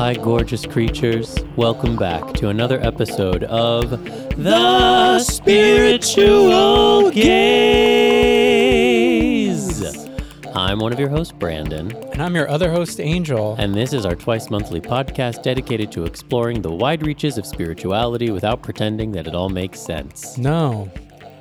Hi, gorgeous creatures. Welcome back to another episode of The Spiritual Gaze. I'm one of your hosts, Brandon, And I'm your other host, Angel. and this is our twice monthly podcast dedicated to exploring the wide reaches of spirituality without pretending that it all makes sense. no,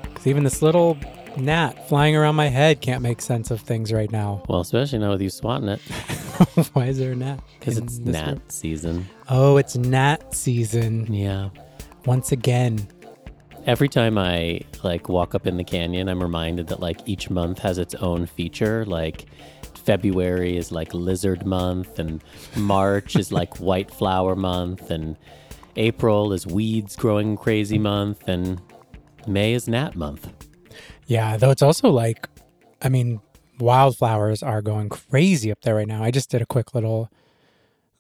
because even this little gnat flying around my head can't make sense of things right now. Well, especially now with you swatting it, Why is there a gnat? because it's gnat room? season. Oh, it's gnat season Yeah. once again. Every time I like walk up in the canyon, I'm reminded that like each month has its own feature. Like February is like lizard month, and March is like white flower month, and April is weeds growing crazy month, and May is gnat month. Yeah, though it's also like, I mean, wildflowers are going crazy up there right now. I just did a quick little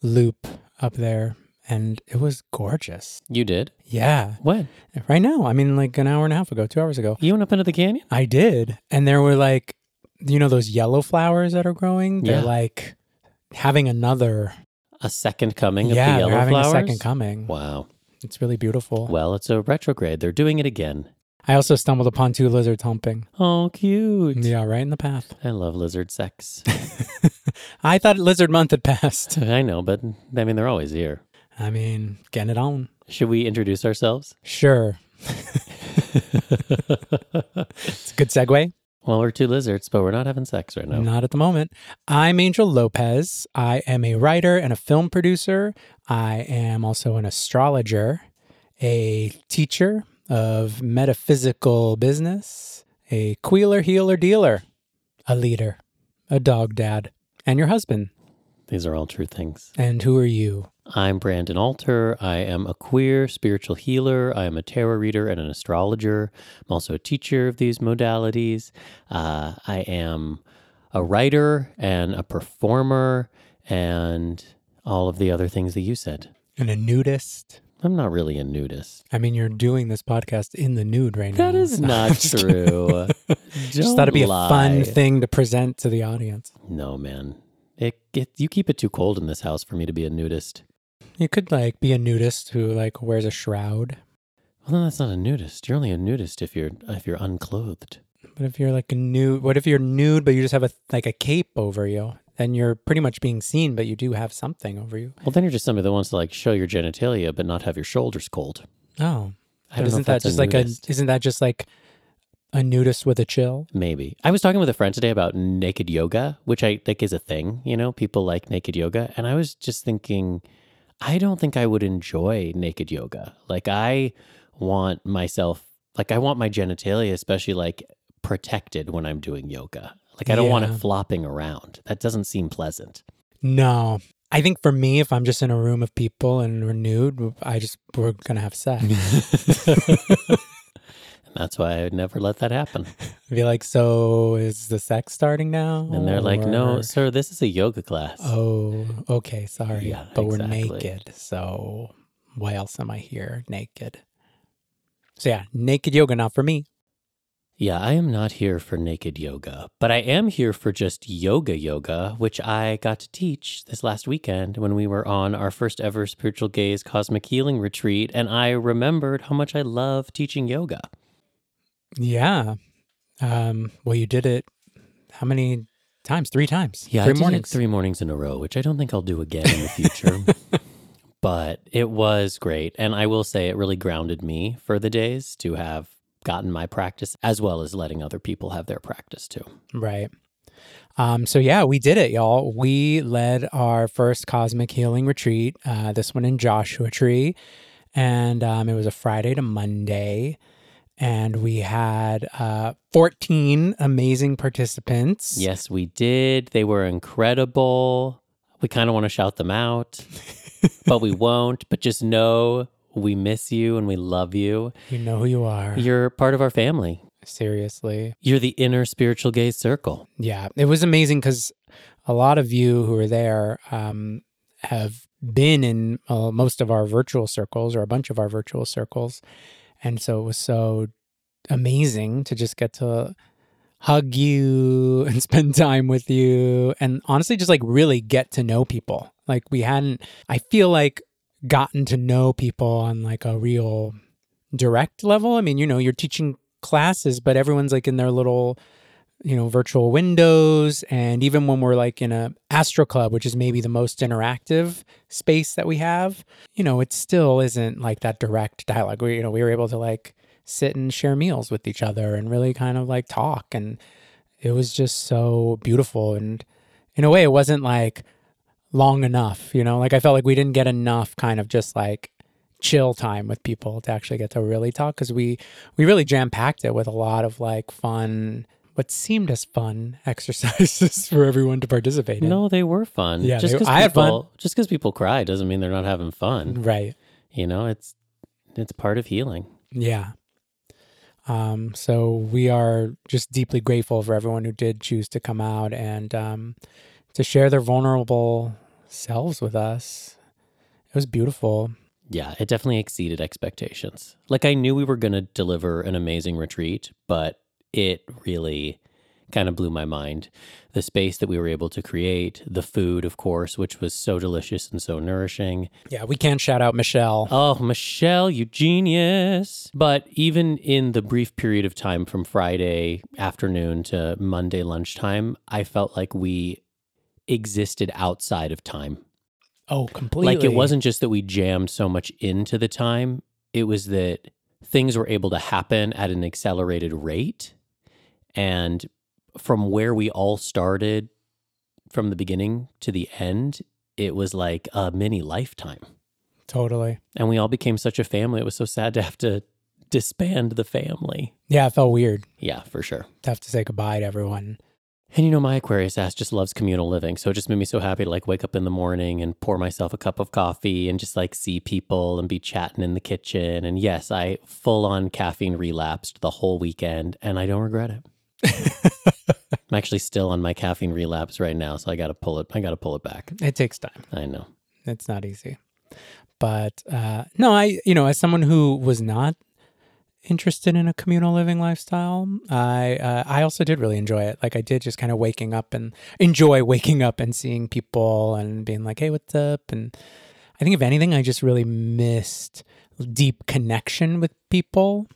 loop up there and it was gorgeous. You did? Yeah, When? right now. I mean, like an hour and a half ago, two hours ago. You went up into the canyon? I did. And there were like, you know, those yellow flowers that are growing? They're Yeah. like having another. A second coming of the yellow having flowers? a second coming. Wow. It's really beautiful. Well, it's a retrograde. They're doing it again. I also stumbled upon two lizards humping. Oh, cute. Yeah, right in the path. I love lizard sex. I thought lizard month had passed. I know, but I mean, they're always here. I mean, getting it on. Should we introduce ourselves? Sure. it's a good segue. Well, we're two lizards, but we're not having sex right now. Not at the moment. I'm Angel Lopez. I am a writer and a film producer. I am also an astrologer, a teacher of metaphysical business, a queeler, healer, dealer, a leader, a dog dad, and your husband. These are all true things. And who are you? I'm Brandon Alter. I am a queer spiritual healer. I am a tarot reader and an astrologer. I'm also a teacher of these modalities. Uh, I am a writer and a performer and all of the other things that you said. And a nudist. I'm not really a nudist. I mean, you're doing this podcast in the nude right now. That is No, not true. Just thought it'd be a fun thing to present to the audience. No, man. It, it you keep it too cold in this house for me to be a nudist. You could like be a nudist who like wears a shroud. Well, then that's not a nudist. You're only a nudist if you're if you're unclothed. But if you're like a nude, what if you're nude but you just have a like a cape over you? Then you're pretty much being seen, but you do have something over you. Well, then you're just somebody that wants to like show your genitalia but not have your shoulders cold. Oh, I but don't isn't that just a like a? Isn't that just like a nudist with a chill? Maybe. I was talking with a friend today about naked yoga, which I think is a thing. You know, people like naked yoga, and I was just thinking, I don't think I would enjoy naked yoga. Like I want myself, like I want my genitalia, especially like protected when I'm doing yoga. Like I don't want it flopping around. That doesn't seem pleasant. No, I think for me, if I'm just in a room of people and nude, I just we're gonna have sex. And that's why I would never let that happen. Be like, so is the sex starting now? And they're like, no, sir, this is a yoga class. Oh, okay, sorry. Yeah, but we're naked. So why else am I here naked? So yeah, naked yoga not for me. Yeah, I am not here for naked yoga, but I am here for just yoga yoga, which I got to teach this last weekend when we were on our first ever spiritual gaze cosmic healing retreat. And I remembered how much I love teaching yoga. Yeah. Um, well you did it how many times? Three times. Yeah, Three mornings. three mornings in a row, which I don't think I'll do again in the future. but it was great. And I will say it really grounded me for the days to have gotten my practice as well as letting other people have their practice too. Right. Um, so yeah, we did it, y'all. We led our first cosmic healing retreat. Uh, this one in Joshua Tree, and um, it was a Friday to Monday, and we had uh, fourteen amazing participants. Yes, we did. They were incredible. We kind of want to shout them out, but we won't. But just know we miss you and we love you. you know who you are. You're part of our family. Seriously, You're the inner spiritual gay circle. yeah, it was amazing because a lot of you who were there um, have been in uh, most of our virtual circles or a bunch of our virtual circles. And so it was so amazing to just get to hug you and spend time with you and honestly just like really get to know people. Like we hadn't I feel like gotten to know people on like a real direct level. I mean, you know, you're teaching classes, but everyone's like in their little you know virtual windows. And even when we're like in a astro club which is maybe the most interactive space that we have you know it still isn't like that direct dialogue. We you know we were able to like sit and share meals with each other and really kind of like talk. And it was just so beautiful. And in a way it wasn't like long enough you know like i felt like we didn't get enough kind of just like chill time with people to actually get to really talk because we we really jam packed it with a lot of like fun what seemed as fun exercises for everyone to participate in. No, they were fun. Yeah, just because I had fun. Just because people cry doesn't mean they're not having fun. Right. You know, it's it's part of healing. Yeah. Um, so we are just deeply grateful for everyone who did choose to come out and um, to share their vulnerable selves with us. It was beautiful. Yeah, it definitely exceeded expectations. Like I knew we were going to deliver an amazing retreat, but it really kind of blew my mind. The space that we were able to create, the food, of course, which was so delicious and so nourishing. Yeah, we can shout out Michelle. Oh, Michelle, you genius. But even in the brief period of time from Friday afternoon to Monday lunchtime, I felt like we existed outside of time. Oh, completely. Like it wasn't just that we jammed so much into the time, it was that things were able to happen at an accelerated rate. And from where we all started from the beginning to the end, it was like a mini lifetime. totally. And we all became such a family. It was so sad to have to disband the family. Yeah, it felt weird Yeah, for sure. to have to say goodbye to everyone. And you know, my Aquarius ass just loves communal living. So it just made me so happy to like wake up in the morning and pour myself a cup of coffee and just like see people and be chatting in the kitchen. And yes, I full on caffeine relapsed the whole weekend and I don't regret it. I'm actually still on my caffeine relapse right now. So I got to pull it. I got to pull it back. It takes time. I know. It's not easy. But uh, no, I, you know, as someone who was not interested in a communal living lifestyle, I, uh, I also did really enjoy it. Like I did just kind of waking up and enjoy waking up and seeing people and being like, hey, what's up? And I think if anything, I just really missed deep connection with people.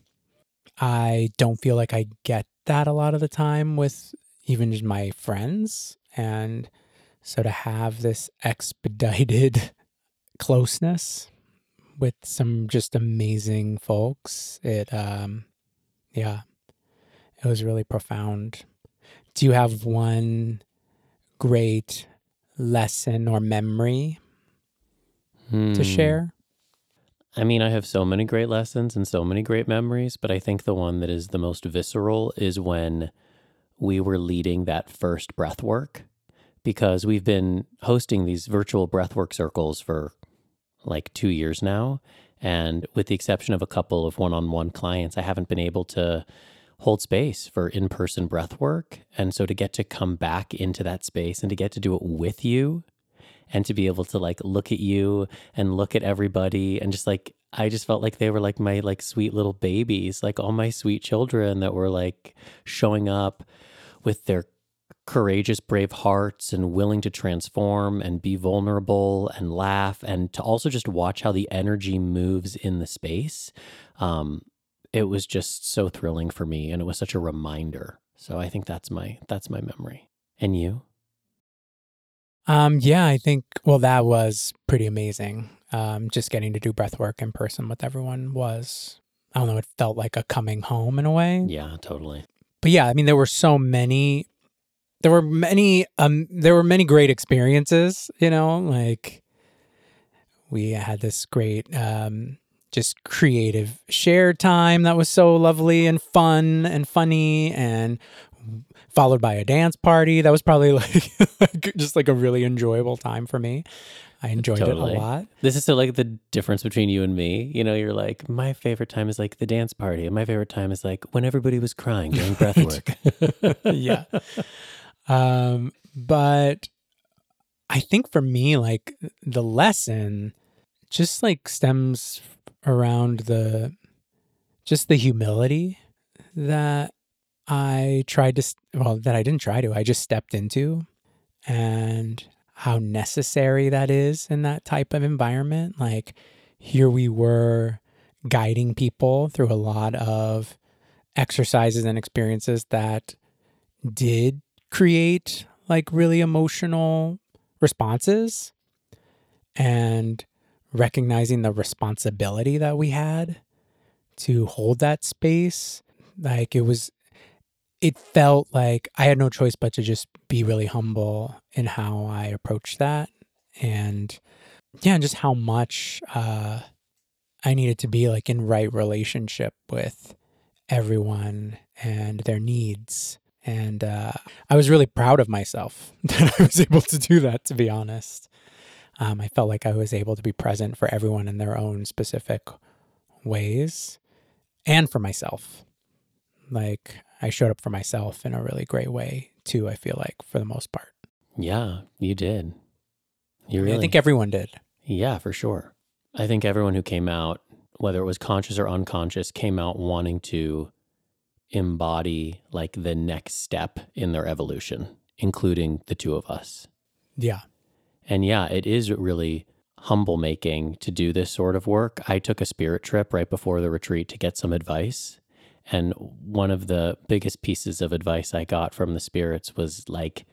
I don't feel like I get that a lot of the time with even my friends. And so to have this expedited closeness with some just amazing folks, it um yeah, it was really profound. Do you have one great lesson or memory to Hmm. share? I mean, I have so many great lessons and so many great memories, but I think the one that is the most visceral is when we were leading that first breath work because we've been hosting these virtual breathwork circles for like two years now. And with the exception of a couple of one on one clients, I haven't been able to hold space for in person breath work. And so to get to come back into that space and to get to do it with you and to be able to like look at you and look at everybody and just like I just felt like they were like my like sweet little babies, like all my sweet children that were like showing up with their courageous, brave hearts and willing to transform and be vulnerable and laugh and to also just watch how the energy moves in the space. Um, it was just so thrilling for me and it was such a reminder. So I think that's my that's my memory. And you? Um, yeah, I think, well, that was pretty amazing. Um, just getting to do breath work in person with everyone was, I don't know, it felt like a coming home in a way. Yeah, totally. But yeah, I mean, there were so many, there were many, um, there were many great experiences, you know, like we had this great, um, just creative share time that was so lovely and fun and funny and followed by a dance party that was probably like, just like a really enjoyable time for me i enjoyed Totally. it a lot This is so like the difference between you and me. You know, you're like, my favorite time is like the dance party, and my favorite time is like when everybody was crying during breath work. yeah um but i think for me like the lesson just like stems around the just the humility that I tried to, well, that I didn't try to, I just stepped into and how necessary that is in that type of environment. Like, here we were guiding people through a lot of exercises and experiences that did create like really emotional responses and recognizing the responsibility that we had to hold that space like it was it felt like i had no choice but to just be really humble in how i approached that. And yeah and just how much uh i needed to be like in right relationship with everyone and their needs and uh, I was really proud of myself that I was able to do that, to be honest. Um, I felt like I was able to be present for everyone in their own specific ways and for myself. Like, I showed up for myself in a really great way, too, I feel like, for the most part. Yeah, you did. You really I think everyone did. Yeah, for sure. I think everyone who came out, whether it was conscious or unconscious, came out wanting to embody like the next step in their evolution, including the two of us. Yeah. And yeah, it is really humble making to do this sort of work. I took a spirit trip right before the retreat to get some advice. And one of the biggest pieces of advice I got from the spirits was like,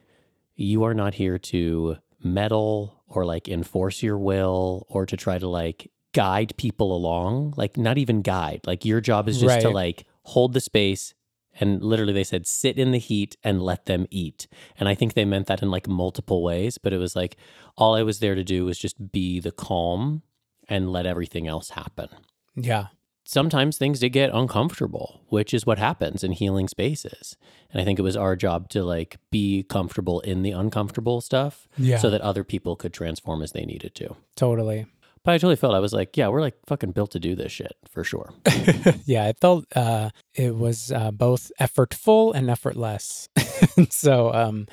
you are not here to meddle or like enforce your will or to try to like guide people along. Like, not even guide. Like, your job is just to like hold the space. And literally, they said, sit in the heat and let them eat. And I think they meant that in like multiple ways, but it was like all I was there to do was just be the calm and let everything else happen. Yeah. Sometimes things did get uncomfortable, which is what happens in healing spaces. And I think it was our job to like be comfortable in the uncomfortable stuff Yeah. so that other people could transform as they needed to. totally. But I totally felt I was like, yeah, we're like fucking built to do this shit for sure. yeah, it felt uh, it was uh, both effortful and effortless. so, um,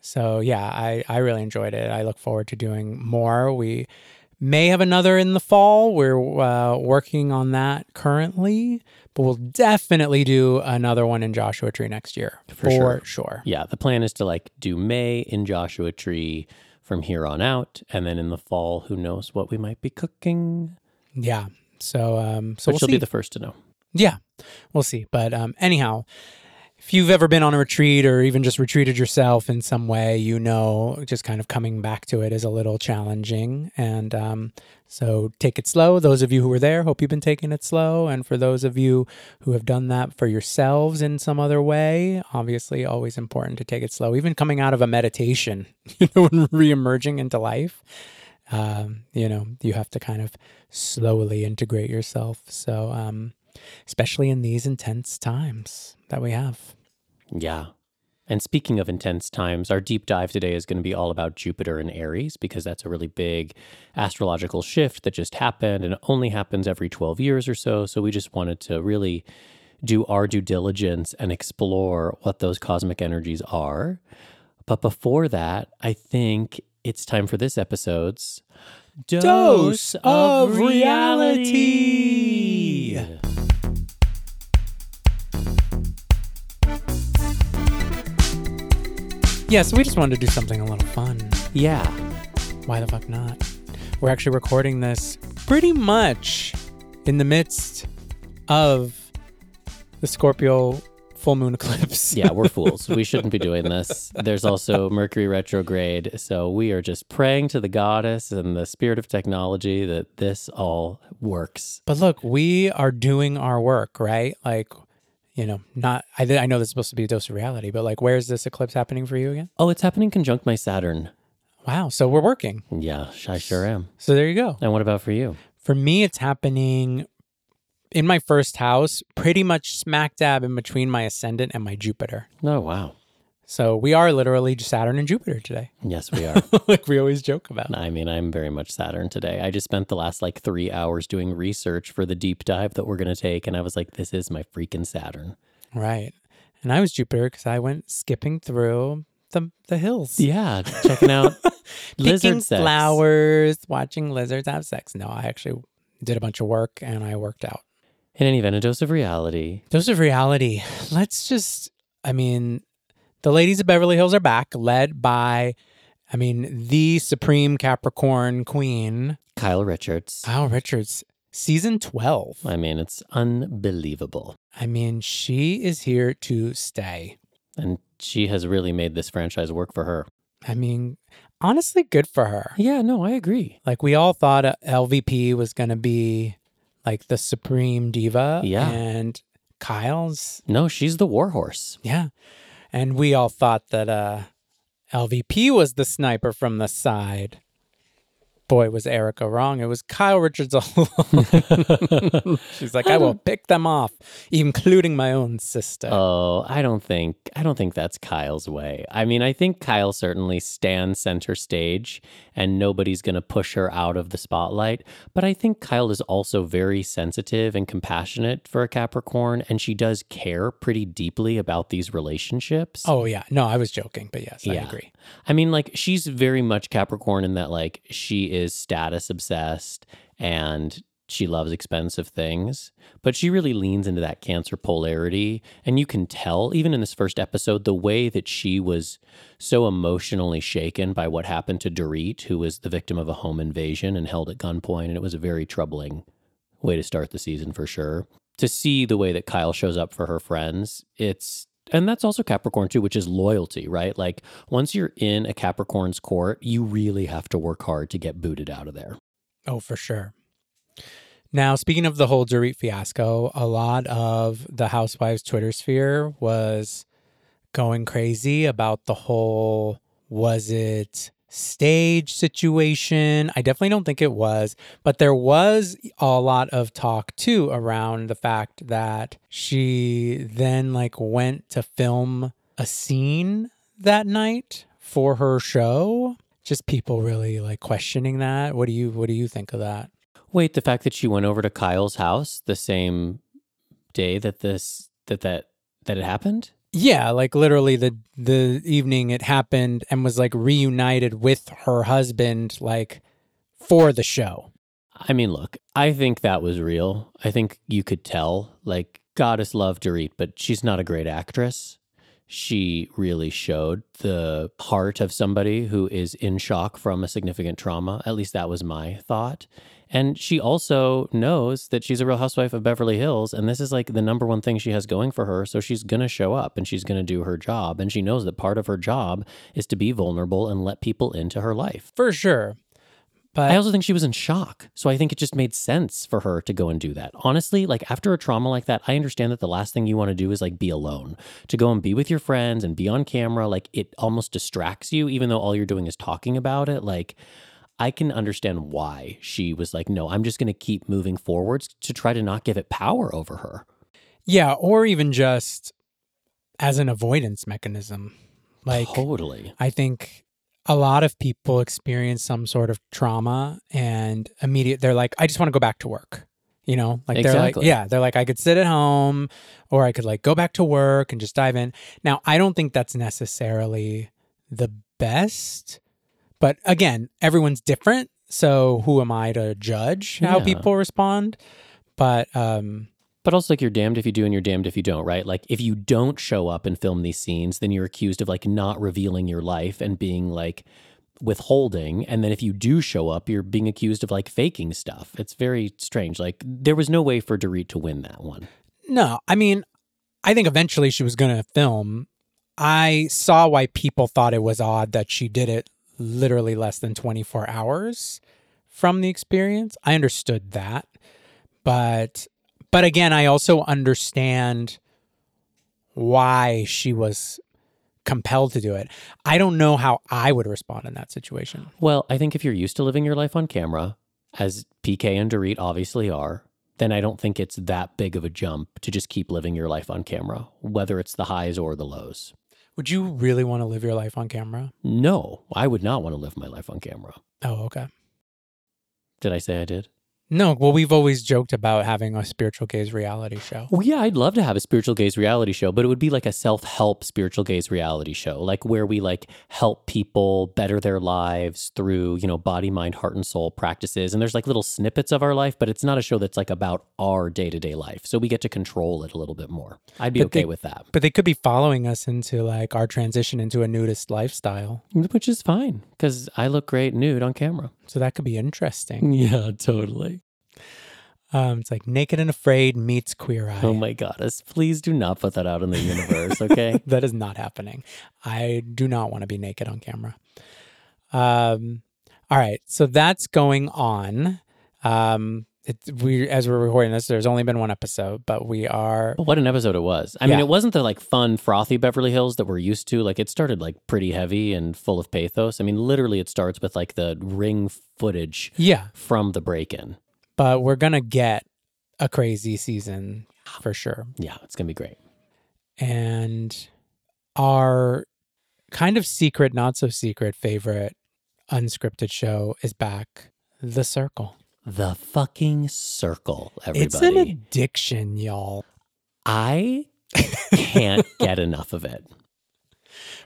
so yeah, I I really enjoyed it. I look forward to doing more. We may have another in the fall. We're uh, working on that currently, but we'll definitely do another one in Joshua Tree next year For sure. sure. Yeah, the plan is to like do May in Joshua Tree from here on out. And then in the fall, who knows what we might be cooking. Yeah. So, um, so But we'll she'll see. be the first to know. Yeah, we'll see. But um, anyhow, if you've ever been on a retreat or even just retreated yourself in some way, you know, just kind of coming back to it is a little challenging. And um, so take it slow. Those of you who were there, hope you've been taking it slow. And for those of you who have done that for yourselves in some other way, obviously, always important to take it slow. Even coming out of a meditation, you know, and re-emerging into life. Um, you know, you have to kind of slowly integrate yourself. So, um, especially in these intense times that we have. Yeah. And speaking of intense times, our deep dive today is going to be all about Jupiter and Aries because that's a really big astrological shift that just happened and it only happens every 12 years or so. So we just wanted to really do our due diligence and explore what those cosmic energies are. But before that, I think it's time for this episode's Dose of Reality. Yeah, so we just wanted to do something a little fun. Yeah. Why the fuck not? We're actually recording this pretty much in the midst of the Scorpio full moon eclipse. Yeah, we're fools. We shouldn't be doing this. There's also Mercury retrograde. So we are just praying to the goddess and the spirit of technology that this all works. But look, we are doing our work, right? Like, you know, not, I, I know this is supposed to be a dose of reality, but like, where's this eclipse happening for you again? Oh, it's happening conjunct my Saturn. Wow. So we're working. Yeah, I sure am. So there you go. And what about for you? For me, it's happening in my first house, pretty much smack dab in between my ascendant and my Jupiter. Oh, wow. So we are literally Saturn and Jupiter today, Yes, we are. like we always joke about. I mean, I'm very much Saturn today. I just spent the last like three hours doing research for the deep dive that we're going to take. And I was like, this is my freaking Saturn. Right. And I was Jupiter because I went skipping through the, the hills. Yeah, checking out lizard sex. flowers, watching lizards have sex. No, I actually did a bunch of work and I worked out. In any event, a dose of reality. Dose of reality. Let's just, I mean, the ladies of Beverly Hills are back, led by, I mean, the supreme Capricorn queen, Kyle Richards. Kyle Richards, season 12. I mean, it's unbelievable. I mean, she is here to stay. And she has really made this franchise work for her. I mean, honestly, good for her. Yeah, no, I agree. Like, we all thought uh, LVP was going to be like the supreme diva. Yeah. And Kyle's, No, she's the warhorse. yeah. And we all thought that uh, LVP was the sniper from the side. Boy, was Erica wrong. It was Kyle Richards all along. She's like, I will pick them off, including my own sister. Oh, I don't think I don't think that's Kyle's way. I mean, I think Kyle certainly stands center stage and nobody's going to push her out of the spotlight, but I think Kyle is also very sensitive and compassionate for a Capricorn and she does care pretty deeply about these relationships. oh, yeah. No, I was joking, but yes, I agree. I mean, like, she's very much Capricorn in that, like, she is status obsessed and she loves expensive things, but she really leans into that Cancer polarity. And you can tell, even in this first episode, the way that she was so emotionally shaken by what happened to Dorit, who was the victim of a home invasion and held at gunpoint. And it was a very troubling way to start the season for sure. To see the way that Kyle shows up for her friends, it's and that's also Capricorn too, which is loyalty, right? Like once you're in a Capricorn's court, you really have to work hard to get booted out of there. Oh, for sure. Now, speaking of the whole Dorit fiasco, a lot of the Housewives Twitter sphere was going crazy about the whole was it stage situation? I definitely don't think it was, but there was a lot of talk too around the fact that she then like went to film a scene that night for her show. Just people really like questioning that. What do you what do you think of that? Wait, the fact that she went over to Kyle's house the same day that this that that that it happened? Yeah, like literally the the evening it happened and was like reunited with her husband like for the show. I mean, look, I think that was real. I think you could tell. Like, Goddess loved Dorit, but she's not a great actress. She really showed the heart of somebody who is in shock from a significant trauma. At least that was my thought. And she also knows that she's a real housewife of Beverly Hills. And this is like the number one thing she has going for her. So she's going to show up and she's going to do her job. And she knows that part of her job is to be vulnerable and let people into her life. For sure. But I also think she was in shock. So I think it just made sense for her to go and do that. Honestly, like after a trauma like that, I understand that the last thing you want to do is like be alone. To go and be with your friends and be on camera, like it almost distracts you, even though all you're doing is talking about it. Like I can understand why she was like, no, I'm just going to keep moving forwards to try to not give it power over her. yeah, or even just as an avoidance mechanism. Like totally. I think a lot of people experience some sort of trauma and immediate they're like, I just want to go back to work. You know, like they're like, yeah, they're like, I could sit at home or I could like go back to work and just dive in. Now, I don't think that's necessarily the best, but again, everyone's different. So who am I to judge how Yeah. people respond? But um, But also, like, you're damned if you do and you're damned if you don't, right? Like, if you don't show up and film these scenes, then you're accused of like not revealing your life and being like withholding. And then if you do show up, you're being accused of like faking stuff. It's very strange. Like, there was no way for Dorit to win that one. No, I mean, I think eventually she was going to film. I saw why people thought it was odd that she did it literally less than 24 hours from the experience. I understood that. But but again, I also understand why she was compelled to do it. I don't know how I would respond in that situation. Well, I think if you're used to living your life on camera, as PK and Dorit obviously are, then I don't think it's that big of a jump to just keep living your life on camera, whether it's the highs or the lows. Would you really want to live your life on camera? No, I would not want to live my life on camera. Oh, okay. Did I say I did? No, well, we've always joked about having a spiritual gaze reality show. Well, yeah, I'd love to have a spiritual gaze reality show, but it would be like a self-help spiritual gaze reality show, like where we like help people better their lives through, you know, body, mind, heart, and soul practices. And there's like little snippets of our life, but it's not a show that's like about our day-to-day life. So we get to control it a little bit more. I'd be But okay they- with that. But they could be following us into like our transition into a nudist lifestyle. Which is fine because I look great nude on camera. So that could be interesting. Yeah, totally. Um, it's like Naked and Afraid meets Queer Eye. Oh my goddess. Please do not put that out in the universe, okay? that is not happening. I do not want to be naked on camera. Um, all right, so that's going on. Um, it, we as we're recording this, there's only been one episode, but we are But what an episode it was. I mean, it wasn't the like fun, frothy Beverly Hills that we're used to. Like it started like pretty heavy and full of pathos. I mean, literally it starts with like the ring footage yeah, from the break-in. but we're gonna get a crazy season for sure. Yeah, it's gonna be great. And our kind of secret, not so secret favorite unscripted show is back, The Circle. The fucking circle, everybody. It's an addiction, y'all. I can't get enough of it.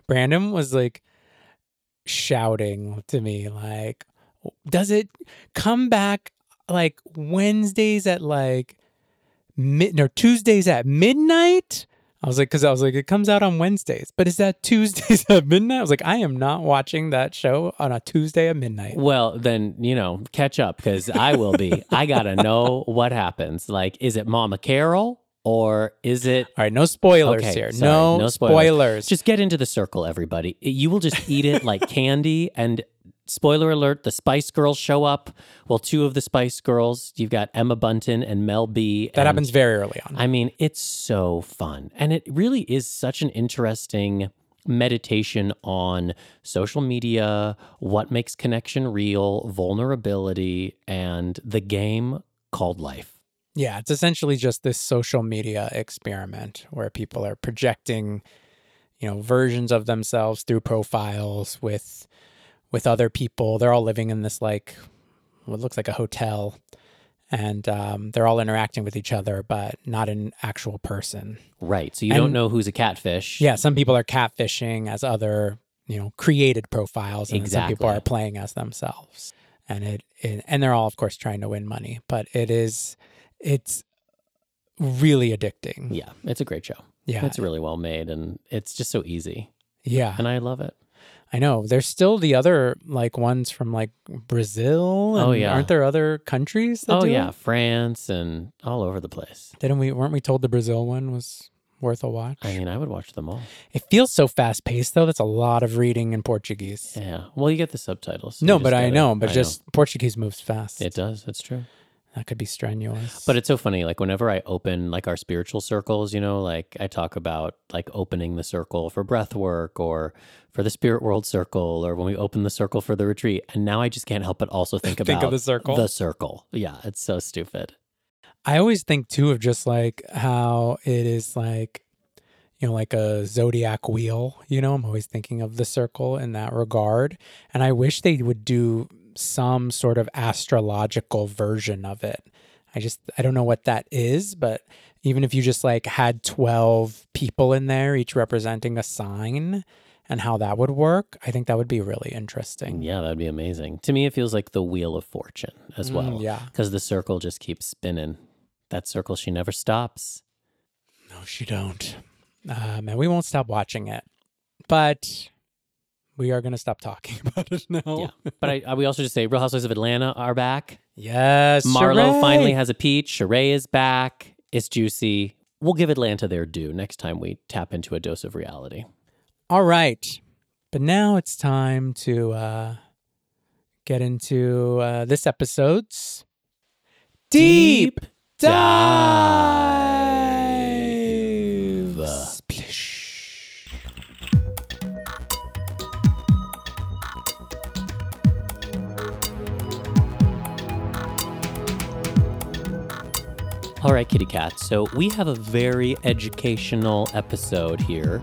Brandon was like shouting to me, like, does it come back like Wednesdays at like mid no Tuesdays at midnight? I was like, because I was like, it comes out on Wednesdays, but is that Tuesdays at midnight? I was like, I am not watching that show on a Tuesday at midnight. Well, then, you know, catch up because I will be. I gotta know what happens. Like, is it Mama Carol or is it All right, no spoilers Okay, here. sorry, no, no spoilers. spoilers. Just get into the circle, everybody. You will just eat it like candy. And spoiler alert: the Spice Girls show up. Well, two of the Spice Girls. You've got Emma Bunton and Mel B. that and- happens very early on. I mean, it's so fun, and it really is such an interesting meditation on social media, what makes connection real, vulnerability, and the game called life. Yeah, it's essentially just this social media experiment where people are projecting, you know, versions of themselves through profiles with with other people. They're all living in this like what looks like a hotel, and um, they're all interacting with each other, but not an actual person. Right. So you don't know who's a catfish. Yeah, some people are catfishing as other, you know, created profiles, and then some people are playing as themselves, and it, it and they're all, of course, trying to win money. But it is, it's really addicting. Yeah, it's a great show. Yeah, It's really well made and it's just so easy. yeah. And I love it. I know. There's still the other like ones from like Brazil. Oh, yeah. aren't there other countries? Oh yeah, it? France and all over the place. Didn't we? Weren't we told the Brazil one was worth a watch? I mean, I would watch them all. it feels so fast paced though. That's a lot of reading in Portuguese. Yeah. Well, you get the subtitles. so no, but I gotta- know. But I just Portuguese moves fast. it does. That's true. That could be strenuous. But it's so funny. Like whenever I open like our spiritual circles, you know, like I talk about like opening the circle for breath work or for the spirit world circle or when we open the circle for the retreat. And now I just can't help but also think Think about of the circle. The circle. Yeah. It's so stupid. I always think too of just like how it is like, you know, like a zodiac wheel. You know, I'm always thinking of the circle in that regard. And I wish they would do some sort of astrological version of it. I just, I don't know what that is, but even if you just like had 12 people in there, each representing a sign and how that would work, I think that would be really interesting. Yeah, that'd be amazing. To me, it feels like the wheel of fortune as Mm, well. yeah. Because the circle just keeps spinning. That circle, she never stops. No, she don't. Um, and we won't stop watching it, but we are going to stop talking about it now. Yeah. But I, I, we also just say Real Housewives of Atlanta are back. Yes, Marlo finally has a peach. Sheree is back. It's juicy. We'll give Atlanta their due next time we tap into a dose of reality. All right, but now it's time to uh, get into uh, this episode's deep dive. All right, kitty cats. So we have a very educational episode here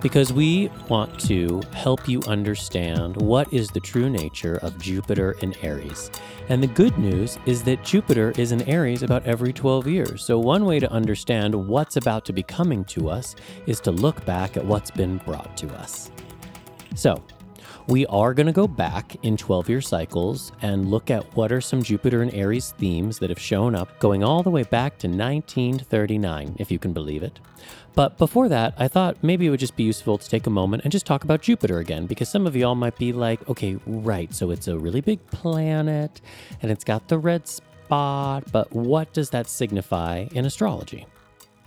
because we want to help you understand what is the true nature of Jupiter in Aries. And the good news is that Jupiter is in Aries about every 12 years. So, one way to understand what's about to be coming to us is to look back at what's been brought to us. So, we are going to go back in 12 year cycles and look at what are some Jupiter and Aries themes that have shown up going all the way back to 1939, if you can believe it. But before that, I thought maybe it would just be useful to take a moment and just talk about Jupiter again, because some of y'all might be like, okay, right, so it's a really big planet and it's got the red spot, but what does that signify in astrology?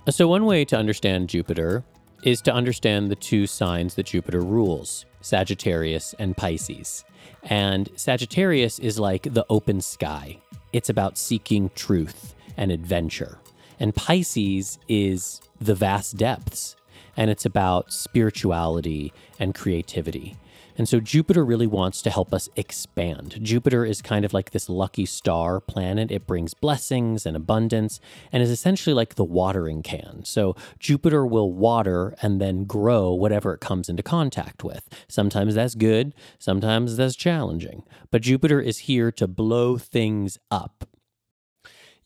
So, one way to understand Jupiter is to understand the two signs that Jupiter rules Sagittarius and Pisces. And Sagittarius is like the open sky, it's about seeking truth and adventure. And Pisces is the vast depths, and it's about spirituality and creativity. And so Jupiter really wants to help us expand. Jupiter is kind of like this lucky star planet. It brings blessings and abundance and is essentially like the watering can. So Jupiter will water and then grow whatever it comes into contact with. Sometimes that's good, sometimes that's challenging. But Jupiter is here to blow things up.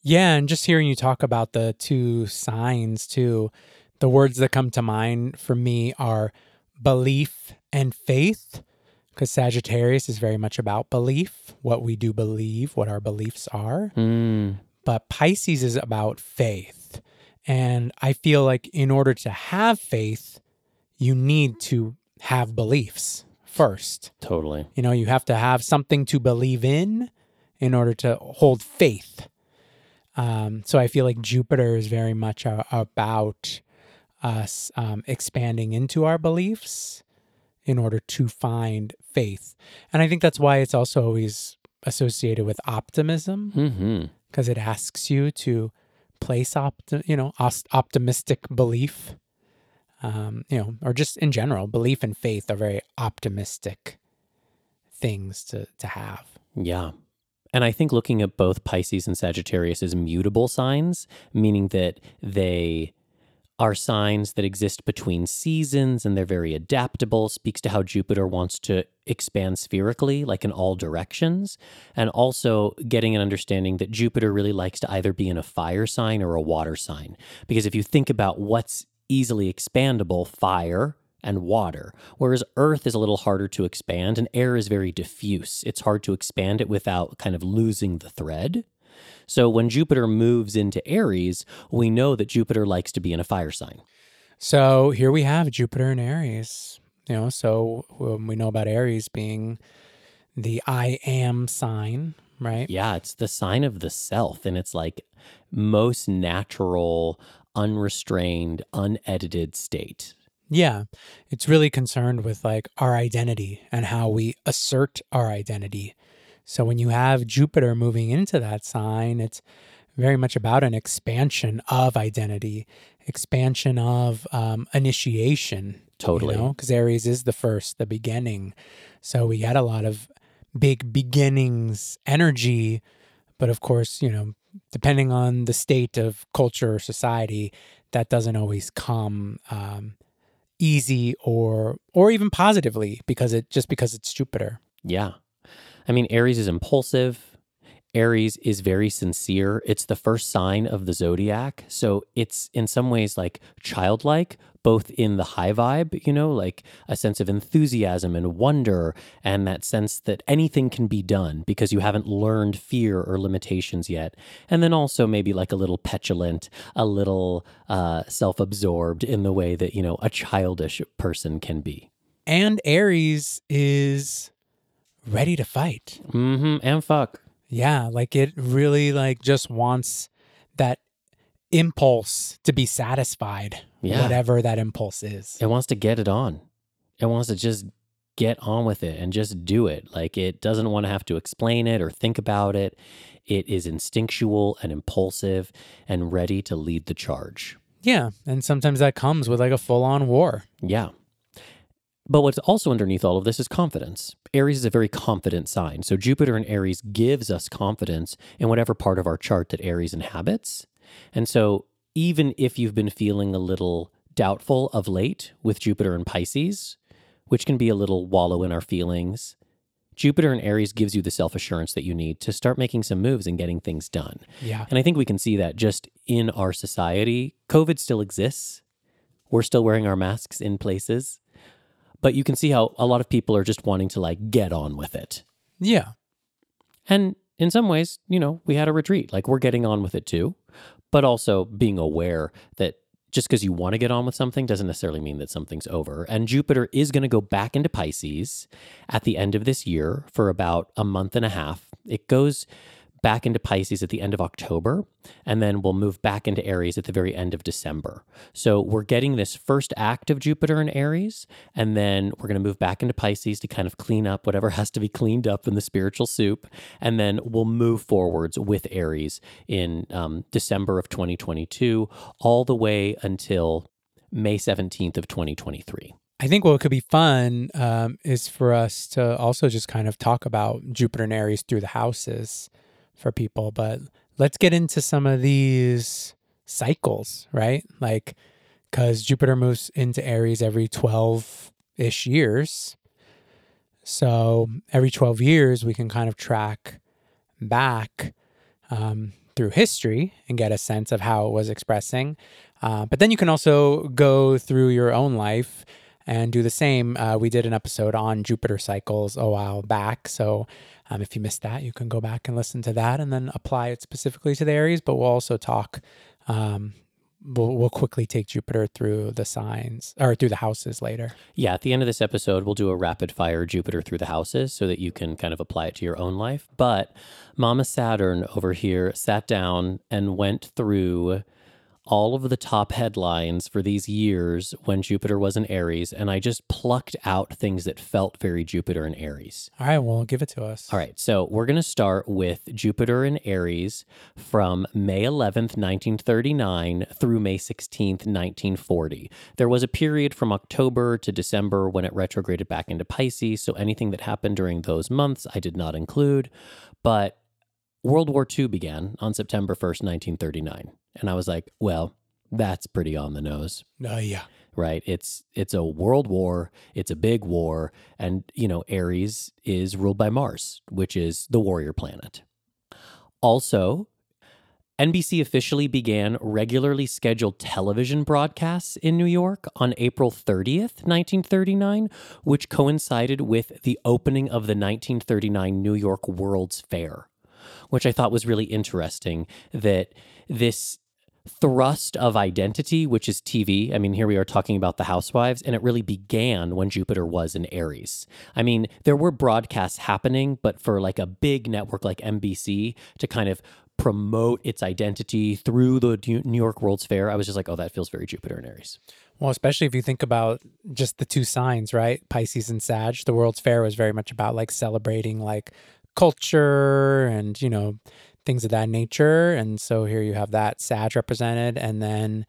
Yeah, and just hearing you talk about the two signs too, the words that come to mind for me are belief and faith, because Sagittarius is very much about belief, what we do believe, what our beliefs are. Mm, But Pisces is about faith. And I feel like in order to have faith, you need to have beliefs first. totally. You know, you have to have something to believe in in order to hold faith. Um, so I feel like Jupiter is very much a, about us um, expanding into our beliefs in order to find faith. And I think that's why it's also always associated with optimism because it asks you to place opt- you know os- optimistic belief um, you know or just in general belief and faith are very optimistic things to to have Yeah. And I think looking at both Pisces and Sagittarius as mutable signs, meaning that they are signs that exist between seasons and they're very adaptable, speaks to how Jupiter wants to expand spherically, like in all directions. And also getting an understanding that Jupiter really likes to either be in a fire sign or a water sign. Because if you think about what's easily expandable, fire, and water, whereas earth is a little harder to expand and air is very diffuse. It's hard to expand it without kind of losing the thread. So when Jupiter moves into Aries, we know that Jupiter likes to be in a fire sign. so here we have jupiter and aries you know so um, we know about aries being the i am sign right Yeah, it's the sign of the self and it's like most natural, unrestrained, unedited state. Yeah, it's really concerned with like our identity and how we assert our identity. So when you have Jupiter moving into that sign, it's very much about an expansion of identity, expansion of um, initiation. Totally. because Aries is the first, the beginning. So we get a lot of big beginnings energy, but of course, you know, depending on the state of culture or society, that doesn't always come um, easy or or even positively because it just because it's Jupiter. Yeah. I mean, Aries is impulsive. Aries is very sincere. It's the first sign of the zodiac. So it's in some ways like childlike, both in the high vibe, you know, like a sense of enthusiasm and wonder, and that sense that anything can be done because you haven't learned fear or limitations yet. And then also maybe like a little petulant, a little uh, self absorbed in the way that, you know, a childish person can be. And Aries is ready to fight. Mm hmm. And fuck. Yeah, like it really like just wants that impulse to be satisfied, Yeah. whatever that impulse is. It wants to get it on. It wants to just get on with it and just do it. Like it doesn't want to have to explain it or think about it. It is instinctual and impulsive and ready to lead the charge. Yeah, and sometimes that comes with like a full-on war. Yeah. But what's also underneath all of this is confidence. Aries is a very confident sign. So Jupiter in Aries gives us confidence in whatever part of our chart that Aries inhabits. And so even if you've been feeling a little doubtful of late with Jupiter and Pisces, which can be a little wallow in our feelings. Jupiter in Aries gives you the self assurance that you need to start making some moves and getting things done. Yeah. And I think we can see that just in our society. COVID still exists. We're still wearing our masks in places. But you can see how a lot of people are just wanting to like get on with it. Yeah. And in some ways, you know, we had a retreat. Like we're getting on with it too, but also being aware that just because you want to get on with something doesn't necessarily mean that something's over. And Jupiter is going to go back into Pisces at the end of this year for about a month and a half. It goes back into Pisces at the end of October, and then we'll move back into Aries at the very end of December. So we're getting this first act of Jupiter in Aries, and then we're going to move back into Pisces to kind of clean up whatever has to be cleaned up in the spiritual soup, and then we'll move forwards with Aries in um, December of 2022, all the way until May 17th of 2023. I think what could be fun um, is for us to also just kind of talk about Jupiter and Aries through the houses for people. But let's get into some of these cycles, right? Like, because Jupiter moves into Aries every 12 ish years. So every 12 years, we can kind of track back um, through history and get a sense of how it was expressing. Uh, but then you can also go through your own life and do the same. Uh, we did an episode on Jupiter cycles a while back. So um, if you missed that, you can go back and listen to that and then apply it specifically to the Aries. But we'll also talk, um, we'll, we'll quickly take Jupiter through the signs or through the houses later. Yeah, at the end of this episode, we'll do a rapid fire Jupiter through the houses so that you can kind of apply it to your own life. But Mama Saturn over here sat down and went through all of the top headlines for these years when Jupiter was in Aries, and I just plucked out things that felt very Jupiter in Aries. All right, well, give it to us. All right, so we're going to start with Jupiter in Aries from May 11th, 1939 through May 16th, 1940. There was a period from October to December when it retrograded back into Pisces, so anything that happened during those months I did not include, but World War II began on September 1st, 1939. And I was like, well, that's pretty on the nose, Oh, yeah. right? It's it's a world war, it's a big war, and you know, Aries is ruled by Mars, which is the warrior planet. Also, NBC officially began regularly scheduled television broadcasts in New York on April 30th, 1939, which coincided with the opening of the 1939 New York World's Fair which I thought was really interesting that this thrust of identity, which is TV. I mean, here we are talking about the housewives, and it really began when Jupiter was in Aries. I mean, there were broadcasts happening, but for like a big network like NBC to kind of promote its identity through the New York World's Fair, I was just like, oh, that feels very Jupiter and Aries. Well, especially if you think about just the two signs, right? Pisces and Sag. The World's Fair was very much about like celebrating like culture and, you know, things of that nature. And so here you have that Sag represented and then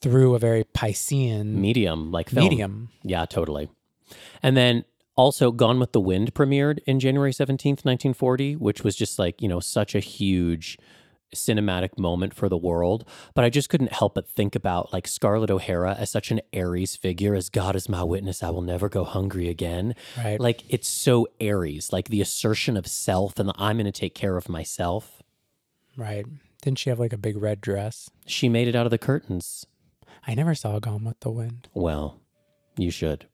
through a very Piscean Medium, like film. medium. Yeah, totally. And then also Gone with the Wind premiered in January 17th, 1940, which was just like, you know, such a huge cinematic moment for the world. But I just couldn't help but think about like Scarlett O'Hara as such an Aries figure, as God is my witness, I will never go hungry again. Right. Like it's so Aries, like the assertion of self and the, I'm going to take care of myself. Right. Didn't she have like a big red dress? She made it out of the curtains. I never saw Gone with the Wind. Well, you should.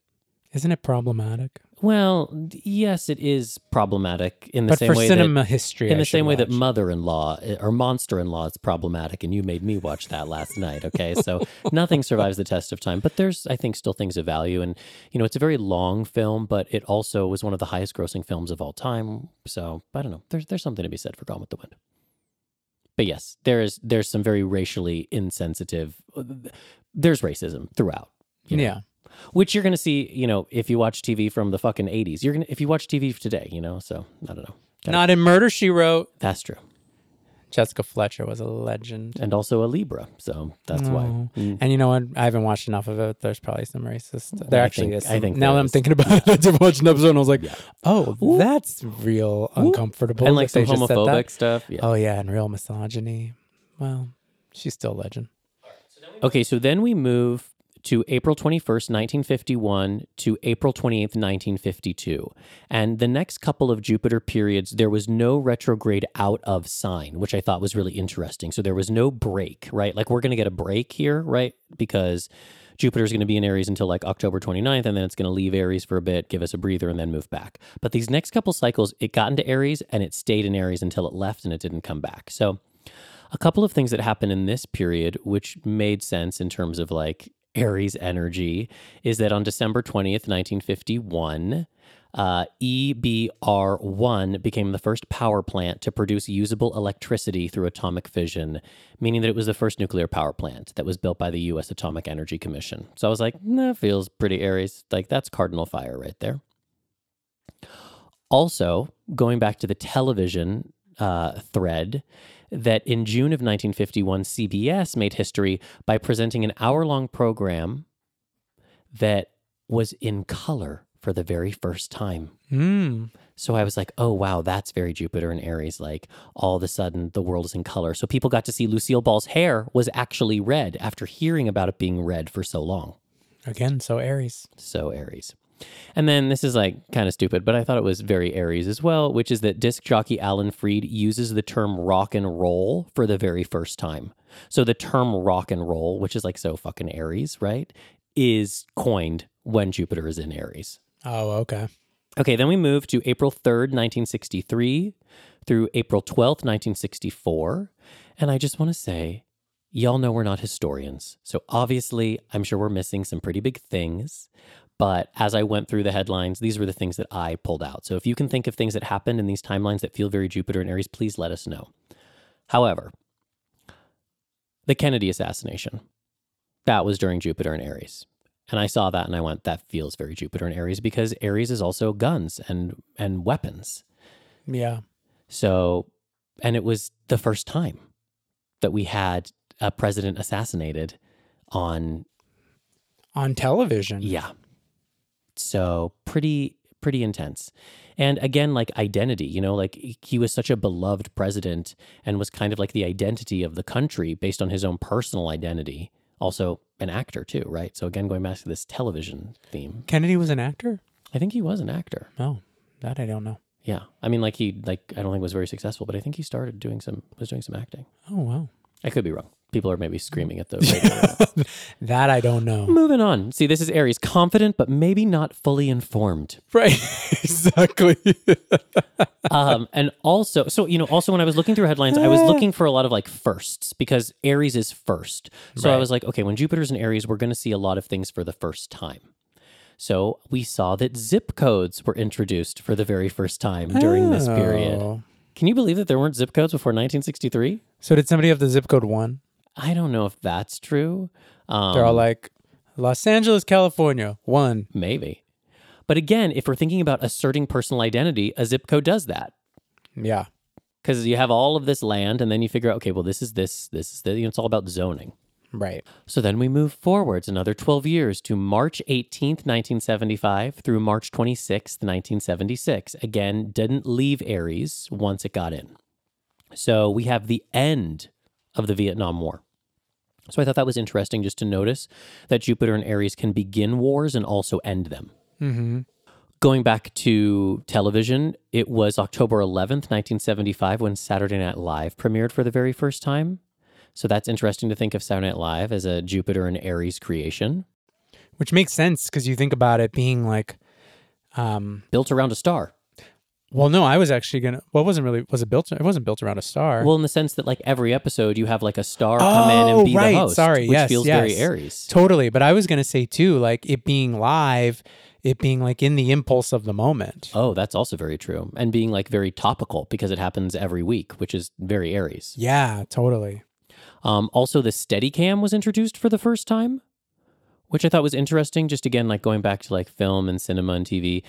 Isn't it problematic? Well, yes, it is problematic in the but same way that cinema history, in I the same way that mother-in-law eh, or monster-in-law is problematic and you made me watch that last night okay so nothing survives the test of time but there's i think still things of value and you know it's a very long film but it also was one of the highest grossing films of all time so i don't know there's there's something to be said for gone with the wind but yes there is there's some very racially insensitive there's racism throughout you know? yeah. Which you're going to see you know if you watch tv from the fucking 80s you're going to if you watch tv today you know so i don't know Gotta- Not in Murder She Wrote. that's true Jessica Fletcher was a legend. and also a Libra. So that's why. Oh. Mm. And you know what? I haven't watched enough of it. There's probably some racist. There I actually think- is. I think now that I'm thinking about it, I watched an episode and I was like, Yeah. oh, that's real uncomfortable. And like some just said that. homophobic stuff. Yeah. Oh yeah, and real misogyny. Well, she's still a legend. Okay, so then we move to April 21st, 1951 to April 28th, 1952. And the next couple of Jupiter periods, there was no retrograde out of sign, which I thought was really interesting. So there was no break, right? Like we're going to get a break here, right? Because Jupiter's going to be in Aries until like October 29th, and then it's going to leave Aries for a bit, give us a breather, and then move back. But these next couple cycles, it got into Aries and it stayed in Aries until it left and it didn't come back. So a couple of things that happened in this period, which made sense in terms of like Aries energy, is that on December 20th, 1951, uh, EBR1 became the first power plant to produce usable electricity through atomic fission, meaning that it was the first nuclear power plant that was built by the U.S. Atomic Energy Commission. So I was like, that feels pretty Aries. Like, that's cardinal fire right there. Also, going back to the television uh, thread, that in June of 1951, CBS made history by presenting an hour long program that was in color for the very first time. Mm. So I was like, oh, wow, that's very Jupiter and Aries. Like all of a sudden, the world is in color. So people got to see Lucille Ball's hair was actually red after hearing about it being red for so long. Again, so Aries. So Aries. And then this is like kind of stupid, but I thought it was very Aries as well, which is that disc jockey Alan Freed uses the term rock and roll for the very first time. So the term rock and roll, which is like so fucking Aries, right, is coined when Jupiter is in Aries. Oh, okay. Okay, then we move to April 3rd, 1963 through April 12th, 1964. And I just want to say, y'all know we're not historians. So obviously, I'm sure we're missing some pretty big things. But as I went through the headlines, these were the things that I pulled out. So if you can think of things that happened in these timelines that feel very Jupiter and Aries, please let us know. However, the Kennedy assassination, that was during Jupiter and Aries. And I saw that and I went, that feels very Jupiter and Aries because Aries is also guns and and weapons. Yeah. So, and it was the first time that we had a president assassinated on On television. yeah. So, pretty pretty intense. And again like identity, you know, like he was such a beloved president and was kind of like the identity of the country based on his own personal identity. Also an actor too, right? So again going back to this television theme. Kennedy was an actor? I think he was an actor. Oh, that I don't know. Yeah. I mean like he like I don't think was very successful, but I think he started doing some was doing some acting. Oh, wow. I could be wrong. People are maybe screaming at the radio. That I don't know. Moving on. See, this is Aries, confident but maybe not fully informed. Right. exactly. Um, and also, so you know, also when I was looking through headlines, I was looking for a lot of like firsts because Aries is first. So I was like, okay, when Jupiter's in Aries, we're going to see a lot of things for the first time. So we saw that zip codes were introduced for the very first time during this period. Oh. Can you believe that there weren't zip codes before 1963? So did somebody have the zip code one? I don't know if that's true. Um, They're all like Los Angeles, California, one. maybe. But again, if we're thinking about asserting personal identity, a zip code does that. Yeah. because you have all of this land and then you figure out okay well this is this this is the, you know, it's all about zoning Right. so then we move forwards another 12 years to march 18th 1975 through march 26th 1976 again didn't leave aries once it got in so we have the end of the vietnam war so i thought that was interesting just to notice that jupiter and aries can begin wars and also end them Mm-hmm. Going back to television, it was October 11th, 1975, when Saturday Night Live premiered for the very first time. So that's interesting to think of Saturday Night Live as a Jupiter and Aries creation Which makes sense because you think about it being like, um, built around a star. Well, no, I was actually gonna. Well, it wasn't really. Was it built? It wasn't built around a star. Well, in the sense that, like, every episode you have like a star come in Oh, and be right. the host, Sorry. which Yes, feels very. Aries. totally. But I was gonna say too, like it being live, it being like in the impulse of the moment. Oh, that's also very true. And being like very topical because it happens every week, which is very Aries. Yeah, totally. Um, also, the Steadicam was introduced for the first time, which I thought was interesting. Just again, like going back to like film and cinema and TV.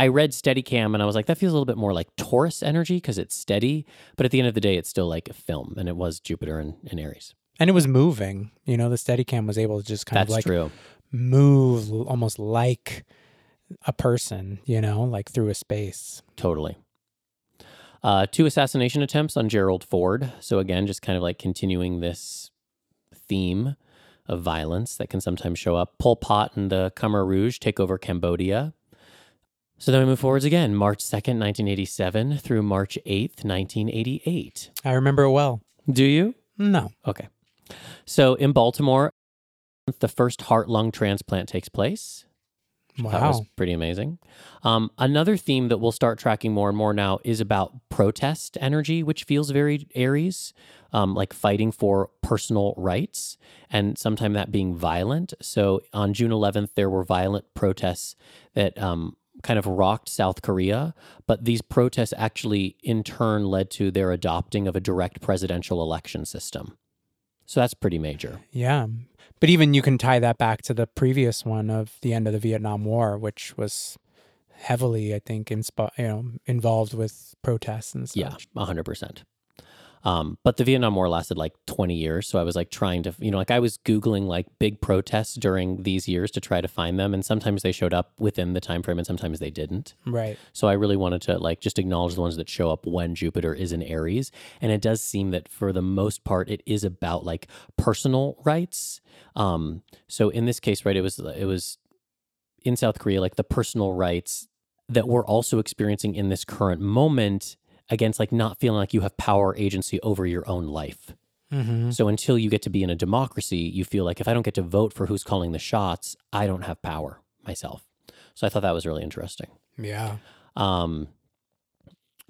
I read Steadicam and I was like, that feels a little bit more like Taurus energy because it's steady. But at the end of the day, it's still like a film, and it was Jupiter and, and Aries. And it was moving. You know, the Steadicam was able to just kind That's of like true. move almost like a person. You know, like through a space. Totally. Uh, two assassination attempts on Gerald Ford. So again, just kind of like continuing this theme of violence that can sometimes show up. Pol Pot and the Khmer Rouge take over Cambodia. So then we move forwards again, March 2nd, 1987 through March 8th, 1988. I remember it well. Do you? No. Okay. So in Baltimore, the first heart lung transplant takes place. Wow. That was pretty amazing. Um, another theme that we'll start tracking more and more now is about protest energy, which feels very Aries, um, like fighting for personal rights, and sometimes that being violent. So on June 11th, there were violent protests that um, kind of rocked South Korea, but these protests actually in turn led to their adopting of a direct presidential election system. So that's pretty major. Yeah. But even you can tie that back to the previous one of the end of the Vietnam War, which was heavily, I think, insp- you know, involved with protests and such. Yeah, hundred percent. Um, but the Vietnam War lasted like 20 years. So I was like trying to, you know, like I was Googling like big protests during these years to try to find them. And sometimes they showed up within the time frame and sometimes they didn't. Right. So I really wanted to like just acknowledge the ones that show up when Jupiter is in Aries. And it does seem that for the most part, it is about like personal rights. Um, so in this case, right, it was, it was in South Korea, like the personal rights that we're also experiencing in this current moment against like not feeling like you have power agency over your own life. Mm-hmm. So until you get to be in a democracy, you feel like if I don't get to vote for who's calling the shots, I don't have power myself. So I thought that was really interesting. Yeah. Um,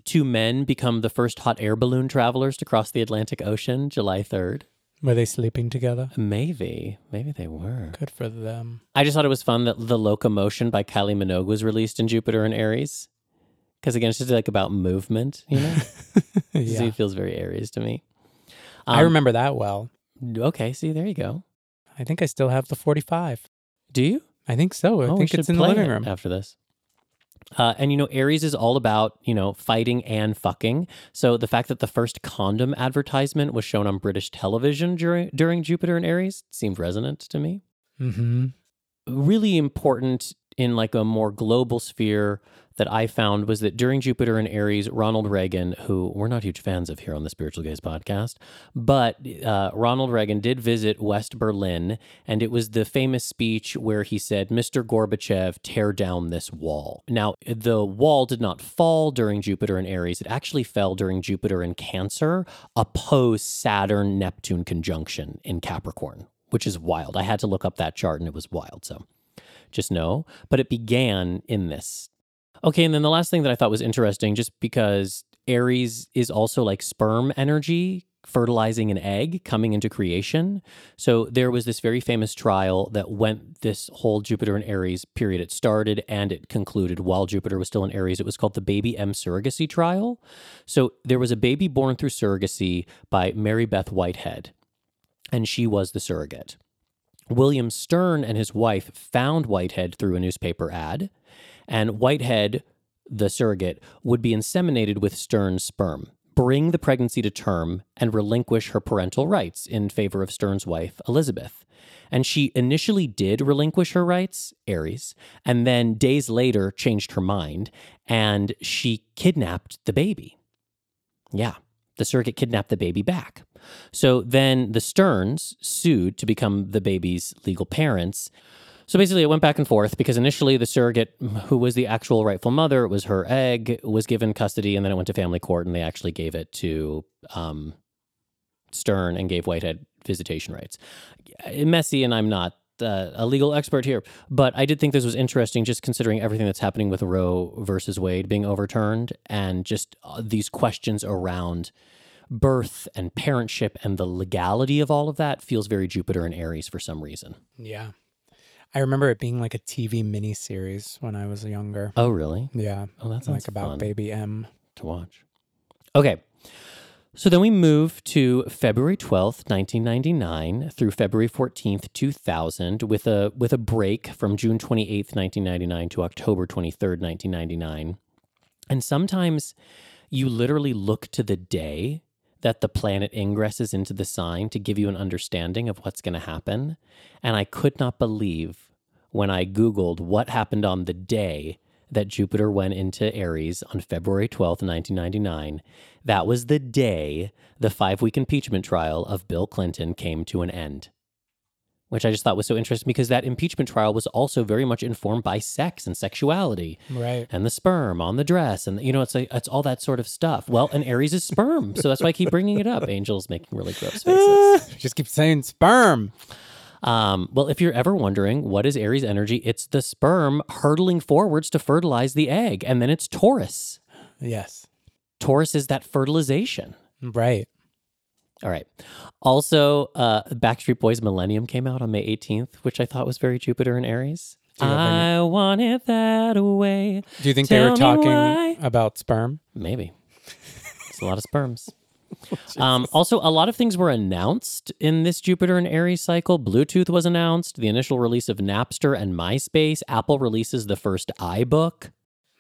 two men become the first hot air balloon travelers to cross the Atlantic Ocean, July 3rd. Were they sleeping together? Maybe, maybe they were. Good for them. I just thought it was fun that The Locomotion by Kylie Minogue was released in Jupiter and Aries. Because again, it's just like about movement, you know? yeah. So it feels very Aries to me. I Um, remember that well. Okay, see, there you go. I think I still have the 45. Do you? I think so. I Oh, think it's in the living room. after this. Uh, and you know, Aries is all about you know fighting and fucking. So the fact that the first condom advertisement was shown on British television during during Jupiter and Aries seemed resonant to me. Mm-hmm. Really important in like a more global sphere that I found was that during Jupiter and Aries, Ronald Reagan, who we're not huge fans of here on the Spiritual Gaze podcast, but uh, Ronald Reagan did visit West Berlin, and it was the famous speech where he said, Mr. Gorbachev, tear down this wall. Now, the wall did not fall during Jupiter and Aries, it actually fell during Jupiter and Cancer, opposed Saturn Neptune conjunction in Capricorn, which is wild. I had to look up that chart, and it was wild. So just know. But it began in this Okay, and then the last thing that I thought was interesting, just because Aries is also like sperm energy, fertilizing an egg, coming into creation. So there was this very famous trial that went this whole Jupiter and Aries period. It started and it concluded while Jupiter was still in Aries. It was called the Baby M surrogacy trial. So there was a baby born through surrogacy by Mary Beth Whitehead, and she was the surrogate. William Stern and his wife found Whitehead through a newspaper ad and Whitehead, the surrogate, would be inseminated with Stern's sperm, bring the pregnancy to term, and relinquish her parental rights in favor of Stern's wife, Elizabeth. And she initially did relinquish her rights, Aries, and then days later changed her mind and she kidnapped the baby. Yeah, the surrogate kidnapped the baby back. So then the Sterns sued to become the baby's legal parents. So basically, it went back and forth because initially the surrogate, who was the actual rightful mother, it was her egg, was given custody, and then it went to family court, and they actually gave it to um, Stern and gave Whitehead visitation rights. Messy, and I'm not uh, a legal expert here, but I did think this was interesting, just considering everything that's happening with Roe versus Wade being overturned, and just uh, these questions around birth and parentship and the legality of all of that feels very Jupiter and Aries for some reason. Yeah. I remember it being like a TV miniseries when I was younger. Oh, really? Yeah. Oh, that sounds like about fun baby M. to watch. Okay. So then we move to February 12th, 1999 through February 14th, 2000 with a with a break from June 28th, 1999 to October 23rd, 1999. And sometimes you literally look to the day that the planet ingresses into the sign to give you an understanding of what's going to happen. And I could not believe when I Googled what happened on the day that Jupiter went into Aries on February 12th, 1999. That was the day the five week impeachment trial of Bill Clinton came to an end. Which I just thought was so interesting because that impeachment trial was also very much informed by sex and sexuality Right. and the sperm on the dress and you know it's like it's all that sort of stuff. Well, and Aries is sperm, so that's why I keep bringing it up. Angel's making really gross faces. Just keep saying sperm. Um, well, if you're ever wondering what is Aries energy, it's the sperm hurtling forwards to fertilize the egg, and then it's Taurus. Yes. Taurus is that fertilization. Right. All right. Also, uh, Backstreet Boys Millennium came out on May 18th, which I thought was very Jupiter and Aries. Do you have any- I want it that way. Do you think they were talking why. about sperm? Maybe. It's a lot of sperms. Um, also, a lot of things were announced in this Jupiter and Aries cycle. Bluetooth was announced, the initial release of Napster and MySpace. Apple releases the first iBook.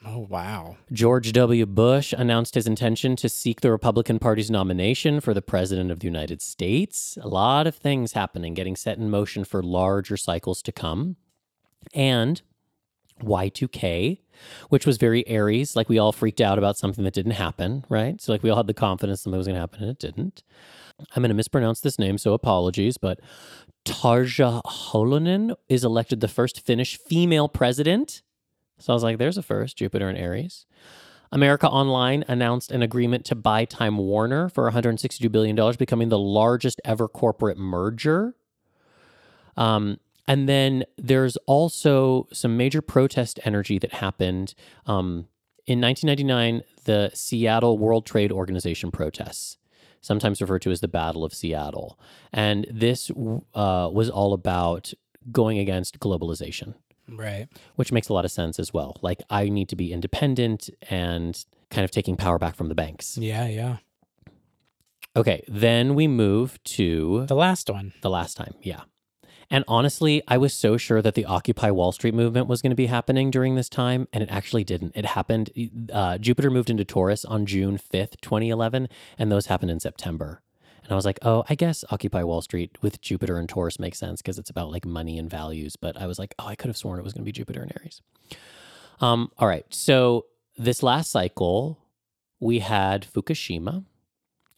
Oh wow. George W. Bush announced his intention to seek the Republican Party's nomination for the President of the United States. A lot of things happening, getting set in motion for larger cycles to come. And Y2K, which was very Aries. Like we all freaked out about something that didn't happen, right? So, like, we all had the confidence something was going to happen and it didn't. I'm going to mispronounce this name, so apologies, but Tarja Holonen is elected the first Finnish female president. So I was like, there's a first, Jupiter and Aries. America Online announced an agreement to buy Time Warner for $162 billion, becoming the largest ever corporate merger. Um, and then there's also some major protest energy that happened. Um, in 1999, the Seattle World Trade Organization protests, sometimes referred to as the Battle of Seattle. And this uh, was all about going against globalization Right. which makes a lot of sense as well. Like I need to be independent and kind of taking power back from the banks. Yeah, yeah. Okay, then we move to The last one. the last time. Yeah. And honestly, I was so sure that the Occupy Wall Street movement was going to be happening during this time, and it actually didn't. It happened. Uh, Jupiter moved into Taurus on June 5th, 2011, and those happened in September. And I was like, oh, I guess Occupy Wall Street with Jupiter and Taurus makes sense because it's about like money and values. But I was like, oh, I could have sworn it was going to be Jupiter and Aries. Um, all right. So this last cycle, we had Fukushima.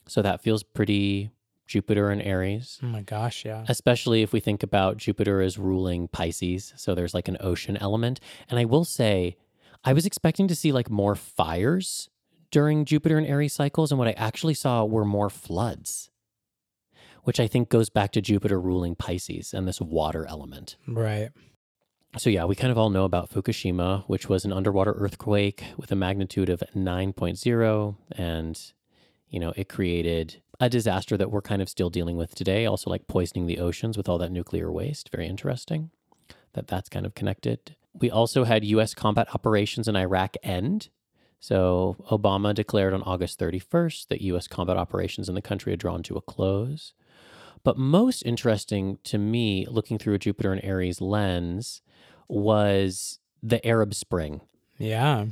So that feels pretty Jupiter and Aries Oh my gosh, yeah. especially if we think about Jupiter as ruling Pisces. So there's like an ocean element. And I will say, I was expecting to see like more fires during Jupiter and Aries cycles. And what I actually saw were more floods, which I think goes back to Jupiter ruling Pisces and this water element. Right. So, yeah, we kind of all know about Fukushima, which was an underwater earthquake with a magnitude of 9.0. And, you know, it created a disaster that we're kind of still dealing with today, also like poisoning the oceans with all that nuclear waste. Very interesting that that's kind of connected. We also had U.S. combat operations in Iraq end. So, Obama declared on August 31st that U.S. combat operations in the country had drawn to a close. But most interesting to me, looking through a Jupiter and Aries lens, was the Arab Spring. Yeah.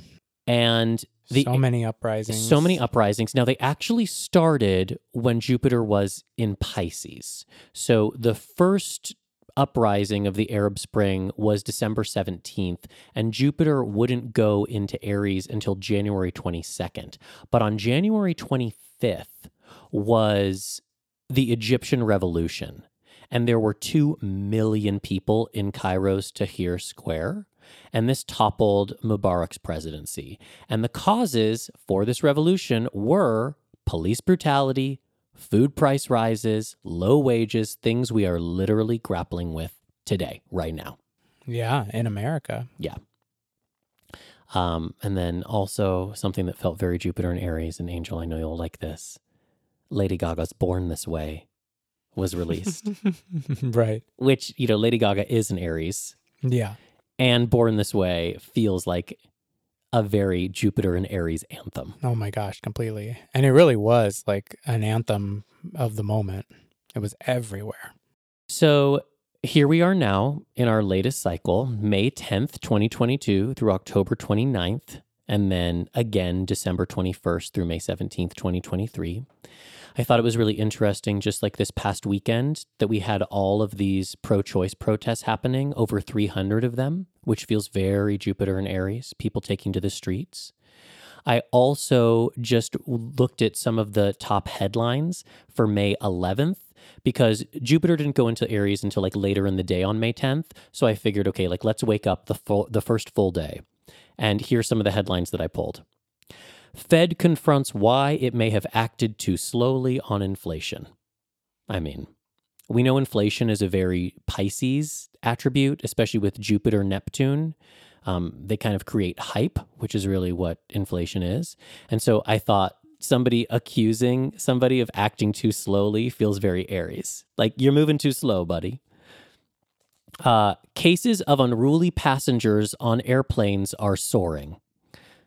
And the so many uprisings. so many uprisings. Now, they actually started when Jupiter was in Pisces. So the first uprising of the Arab Spring was December 17th, and Jupiter wouldn't go into Aries until January 22nd. But on January 25th was the Egyptian Revolution, and there were 2 million people in Cairo's Tahrir Square. And this toppled Mubarak's presidency. And the causes for this revolution were police brutality, food price rises, low wages, things we are literally grappling with today, right now. Yeah, in America. Yeah. Um, and then also something that felt very Jupiter and Aries and Angel, I know you'll like this. Lady Gaga's Born This Way was released, right. which, you know, Lady Gaga is an Aries, Yeah. and Born This Way feels like a very Jupiter and Aries anthem. Oh my gosh, completely. And it really was like an anthem of the moment. It was everywhere. So here we are now in our latest cycle, May 10th, 2022 through October 29th, and then again December 21st through May 17th, 2023. I thought it was really interesting, just like this past weekend, that we had all of these pro choice protests happening, over 300 of them, which feels very Jupiter and Aries, people taking to the streets. I also just looked at some of the top headlines for May 11th, because Jupiter didn't go into Aries until like later in the day on May 10th. So I figured, okay, like let's wake up the full, the first full day. And here's some of the headlines that I pulled. Fed confronts why it may have acted too slowly on inflation. I mean, we know inflation is a very Pisces attribute, especially with Jupiter, Neptune. Um, they kind of create hype, which is really what inflation is. And so I thought somebody accusing somebody of acting too slowly feels very Aries. Like you're moving too slow, buddy. Uh, cases of unruly passengers on airplanes are soaring.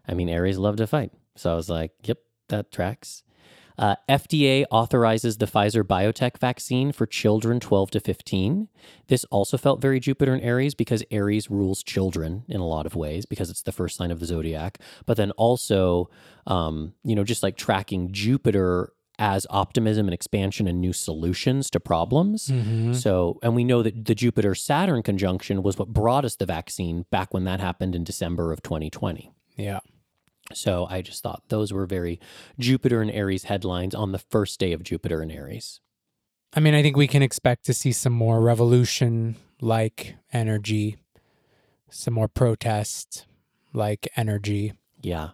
I mean, Aries love to fight. So I was like, yep, that tracks. Uh, FDA authorizes the Pfizer BioNTech vaccine for children 12 to 15. This also felt very Jupiter and Aries because Aries rules children in a lot of ways because it's the first sign of the zodiac. But then also, um, you know, just like tracking Jupiter as optimism and expansion and new solutions to problems. Mm-hmm. So, and we know that the Jupiter Saturn conjunction was what brought us the vaccine back when that happened in December of 2020. Yeah. So I just thought those were very Jupiter and Aries headlines on the first day of Jupiter and Aries. I mean, I think we can expect to see some more revolution like energy, some more protest like energy. Yeah.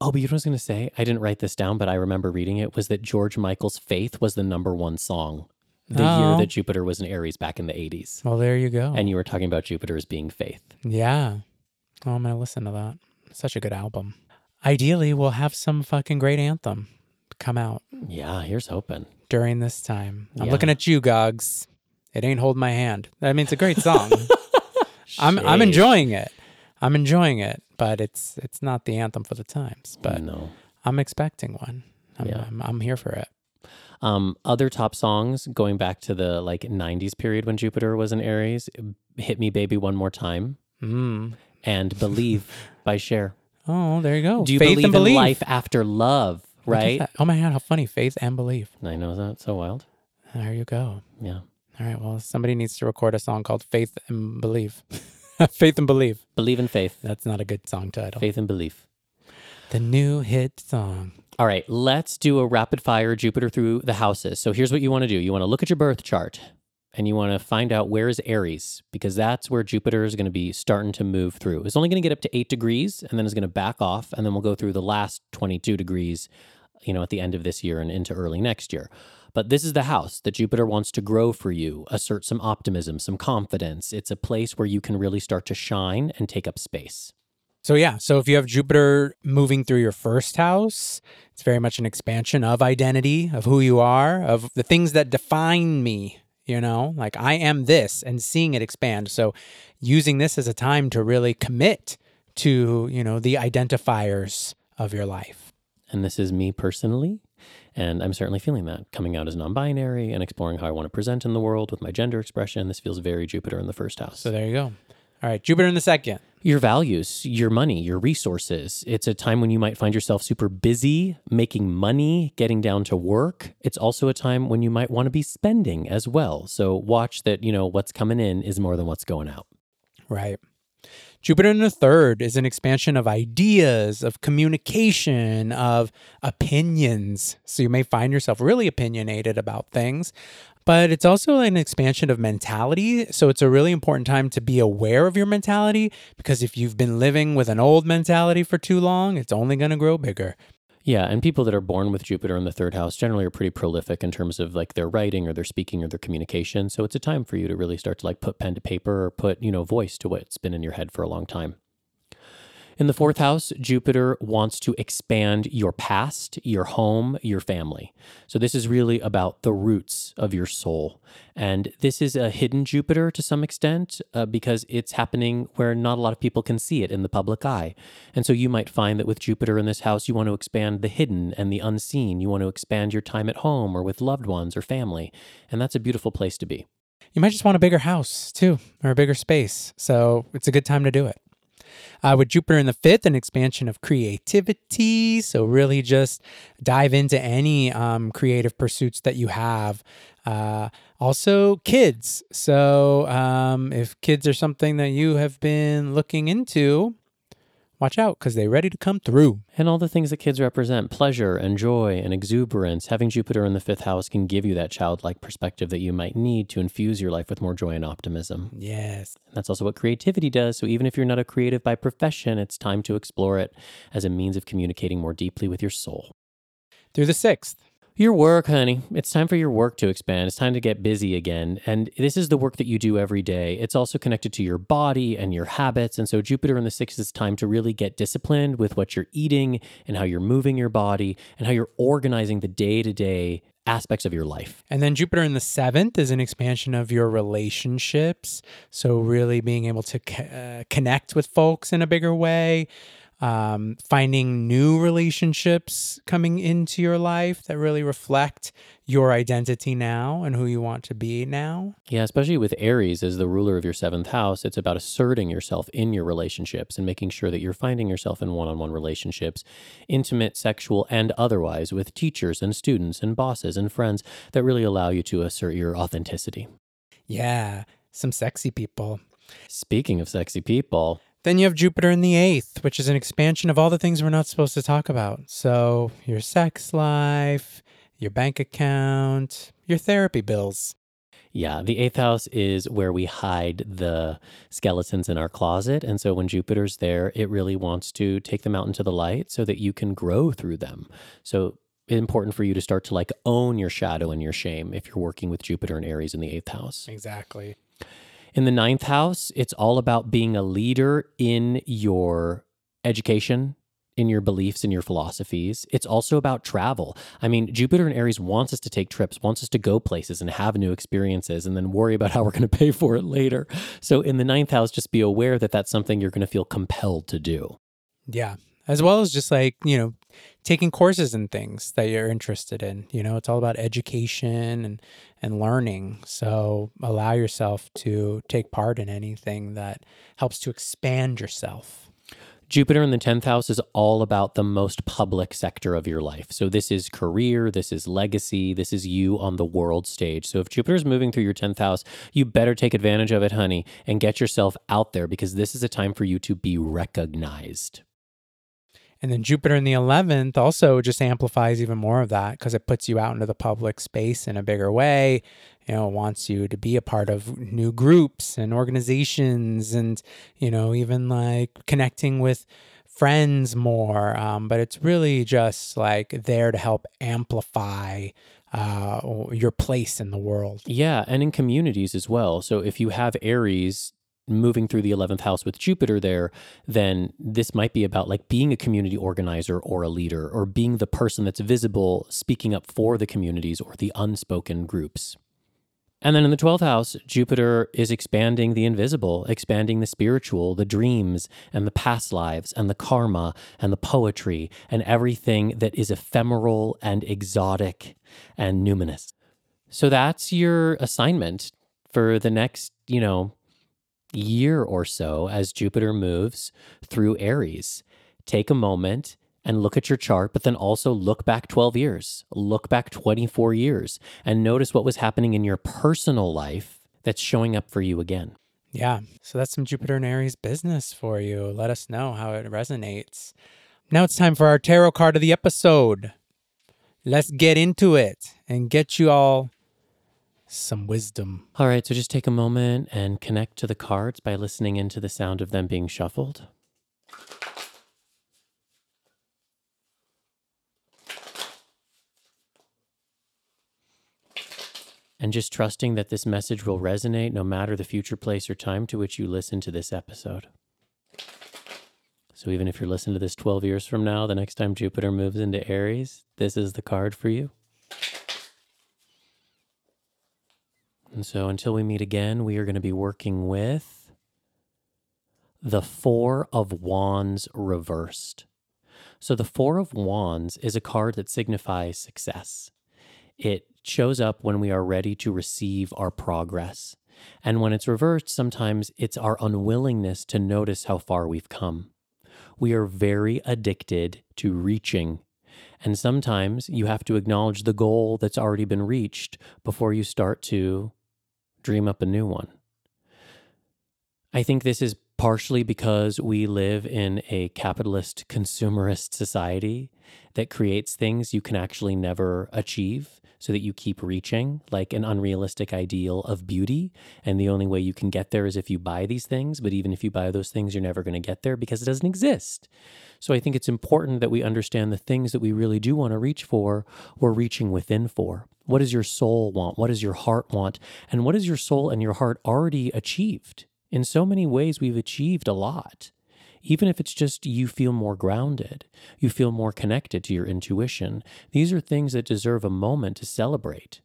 Oh, but you know what I was going to say? I didn't write this down, but I remember reading it was that George Michael's Faith was the number one song the year Oh. that Jupiter was in Aries back in the 80s. Well, there you go. And you were talking about Jupiter as being faith. yeah. Oh, I'm going to listen to that. Such a good album. Ideally, we'll have some fucking great anthem come out Yeah, here's hoping. during this time. I'm Yeah. looking at you, Gogs. It ain't hold my hand. I mean, it's a great song. I'm I'm enjoying it. I'm enjoying it, but it's it's not the anthem for the times. But no. I'm expecting one. I'm, Yeah. I'm, I'm here for it. Um, other top songs going back to the like 90s period when Jupiter was in Aries, Hit Me Baby One More Time Mm. and Believe by Cher. Oh, there you go. Do you Faith believe and in belief. life after love, Look at right? that. Oh my god, how funny! Faith and belief. I know that's so wild. There you go. Yeah. All right. Well, somebody needs to record a song called "Faith and Believe." Faith and believe. Believe in faith. That's not a good song title. Faith and belief. The new hit song. All right, let's do a rapid fire Jupiter through the houses. So here's what you want to do you want to look at your birth chart and you want to find out where is Aries because that's where Jupiter is going to be starting to move through. It's only going to get up to eight degrees and then it's going to back off. And then we'll go through the last 22 degrees, you know, at the end of this year and into early next year. But this is the house that Jupiter wants to grow for you, assert some optimism, some confidence. It's a place where you can really start to shine and take up space. So yeah, so if you have Jupiter moving through your first house, it's very much an expansion of identity, of who you are, of the things that define me, you know? Like I am this and seeing it expand. So using this as a time to really commit to, you know, the identifiers of your life. And this is me personally. And I'm certainly feeling that coming out as non binary and exploring how I want to present in the world with my gender expression. This feels very Jupiter in the first house. So there you go. All right, Jupiter in the second. your values, your money, your resources. It's a time when you might find yourself super busy, making money, getting down to work. It's also a time when you might want to be spending as well. So watch that, you know, what's coming in is more than what's going out. Right. Jupiter in the third is an expansion of ideas, of communication, of opinions. So you may find yourself really opinionated about things, but it's also an expansion of mentality. So it's a really important time to be aware of your mentality because if you've been living with an old mentality for too long, it's only going to grow bigger. Yeah, and people that are born with Jupiter in the third house generally are pretty prolific in terms of like their writing or their speaking or their communication. So it's a time for you to really start to like put pen to paper or put, you know, voice to what's been in your head for a long time. In the fourth house, Jupiter wants to expand your past, your home, your family. So, this is really about the roots of your soul. And this is a hidden Jupiter to some extent uh, because it's happening where not a lot of people can see it in the public eye. And so, you might find that with Jupiter in this house, you want to expand the hidden and the unseen. You want to expand your time at home or with loved ones or family. And that's a beautiful place to be. You might just want a bigger house too, or a bigger space. So it's a good time to do it. Uh, with Jupiter in the fifth, an expansion of creativity. So, really just dive into any um, creative pursuits that you have. Uh, also, kids. So, um, if kids are something that you have been looking into, watch out because they're ready to come through. And all the things that kids represent pleasure and joy and exuberance. Having Jupiter in the fifth house can give you that childlike perspective that you might need to infuse your life with more joy and optimism. Yes. And that's also what creativity does. So even if you're not a creative by profession, it's time to explore it as a means of communicating more deeply with your soul. Through the sixth. Your work, honey. It's time for your work to expand. It's time to get busy again. And this is the work that you do every day. It's also connected to your body and your habits. And so, Jupiter in the sixth is time to really get disciplined with what you're eating and how you're moving your body and how you're organizing the day to day aspects of your life. And then Jupiter in the seventh is an expansion of your relationships. So, really being able to uh, connect with folks in a bigger way, um, finding new relationships coming into your life that really reflect your identity now and who you want to be now. Yeah, especially with Aries as the ruler of your seventh house, it's about asserting yourself in your relationships and making sure that you're finding yourself in one on one relationships, intimate, sexual, and otherwise, with teachers and students and bosses and friends that really allow you to assert your authenticity. Yeah, some sexy people. Speaking of sexy people, then you have Jupiter in the eighth, which is an expansion of all the things we're not supposed to talk about. So, your sex life, your bank account, your therapy bills. Yeah, the eighth house is where we hide the skeletons in our closet. And so when Jupiter's there, it really wants to take them out into the light so that you can grow through them. So important for you to start to like own your shadow and your shame if you're working with Jupiter and Aries in the eighth house. Exactly. In the ninth house, it's all about being a leader in your education, in your beliefs, in your philosophies. It's also about travel. I mean, Jupiter and Aries wants us to take trips, wants us to go places and have new experiences and then worry about how we're going to pay for it later. So in the ninth house, just be aware that that's something you're going to feel compelled to do. Yeah. As well as just like, you know, taking courses and things that you're interested in. You know, it's all about education and and learning. So allow yourself to take part in anything that helps to expand yourself. Jupiter in the 10th house is all about the most public sector of your life. So, this is career, this is legacy, this is you on the world stage. So, if Jupiter is moving through your 10th house, you better take advantage of it, honey, and get yourself out there because this is a time for you to be recognized. And then Jupiter in the 11th also just amplifies even more of that because it puts you out into the public space in a bigger way. You know, wants you to be a part of new groups and organizations and, you know, even like connecting with friends more. Um, but it's really just like there to help amplify uh, your place in the world. Yeah, and in communities as well. So if you have Aries moving through the 11th house with Jupiter there, then this might be about like being a community organizer or a leader or being the person that's visible, speaking up for the communities or the unspoken groups. And then in the 12th house, Jupiter is expanding the invisible, expanding the spiritual, the dreams and the past lives and the karma and the poetry and everything that is ephemeral and exotic and numinous. So that's your assignment for the next, you know, year or so as Jupiter moves through Aries. Take a moment and look at your chart, but then also look back 12 years, look back 24 years, and notice what was happening in your personal life that's showing up for you again. Yeah. So that's some Jupiter and Aries business for you. Let us know how it resonates. Now it's time for our tarot card of the episode. Let's get into it and get you all some wisdom. All right, so just take a moment and connect to the cards by listening into the sound of them being shuffled. And just trusting that this message will resonate no matter the future place or time to which you listen to this episode. So even if you're listening to this 12 years from now, the next time Jupiter moves into Aries, this is the card for you. And so until we meet again, we are going to be working with the Four of Wands reversed. So the Four of Wands is a card that signifies success. It shows up when we are ready to receive our progress. And when it's reversed, sometimes it's our unwillingness to notice how far we've come. We are very addicted to reaching. And sometimes you have to acknowledge the goal that's already been reached before you start to dream up a new one. I think this is partially because we live in a capitalist consumerist society that creates things you can actually never achieve so that you keep reaching like an unrealistic ideal of beauty. And the only way you can get there is if you buy these things. But even if you buy those things, you're never going to get there because it doesn't exist. So I think it's important that we understand the things that we really do want to reach for, we're reaching within for. What does your soul want? What does your heart want? And what has your soul and your heart already achieved? In so many ways, we've achieved a lot. Even if it's just you feel more grounded, you feel more connected to your intuition, these are things that deserve a moment to celebrate.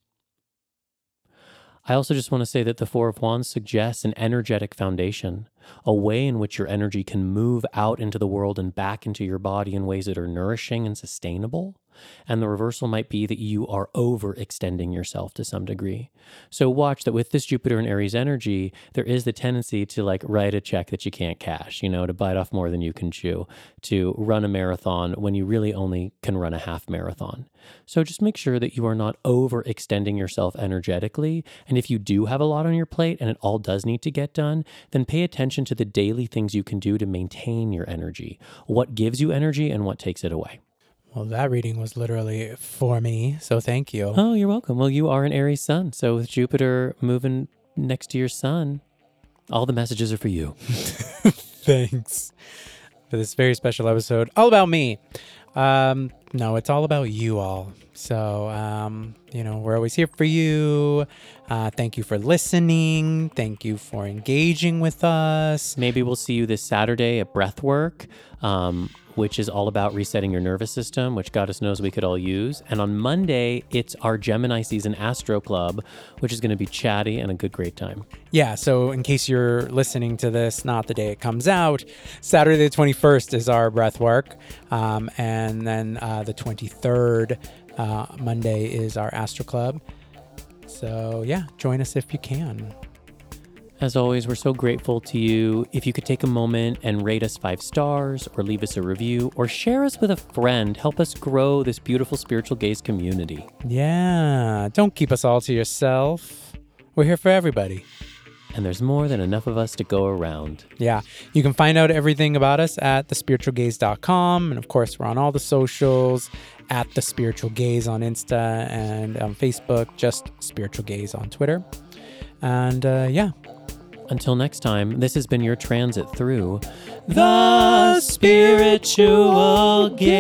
I also just want to say that the Four of Wands suggests an energetic foundation, a way in which your energy can move out into the world and back into your body in ways that are nourishing and sustainable. And the reversal might be that you are overextending yourself to some degree. So watch that with this Jupiter and Aries energy, there is the tendency to like write a check that you can't cash, you know, to bite off more than you can chew, to run a marathon when you really only can run a half marathon. So just make sure that you are not overextending yourself energetically. And if you do have a lot on your plate and it all does need to get done, then pay attention to the daily things you can do to maintain your energy. What gives you energy and what takes it away. Well, that reading was literally for me, so thank you. Oh, you're welcome. Well, you are an Aries sun. So with Jupiter moving next to your sun, all the messages are for you. Thanks for this very special episode, all about me. Um, no, it's all about you all. So, um, you know, we're always here for you. Uh, thank you for listening. Thank you for engaging with us. Maybe we'll see you this Saturday at Breathwork. Um, which is all about resetting your nervous system, which Goddess knows we could all use. And on Monday, it's our Gemini season Astro Club, which is going to be chatty and a good, great time. Yeah. So, in case you're listening to this, not the day it comes out, Saturday the 21st is our breath work. Um, and then uh, the 23rd, uh, Monday, is our Astro Club. So, yeah, join us if you can. As always, we're so grateful to you. If you could take a moment and rate us five stars, or leave us a review, or share us with a friend, help us grow this beautiful spiritual gaze community. Yeah, don't keep us all to yourself. We're here for everybody. And there's more than enough of us to go around. Yeah. You can find out everything about us at thespiritualgaze.com. And of course, we're on all the socials at The Spiritual Gaze on Insta and on Facebook, just Spiritual Gaze on Twitter. And uh, yeah, until next time, this has been your transit through the spiritual gate.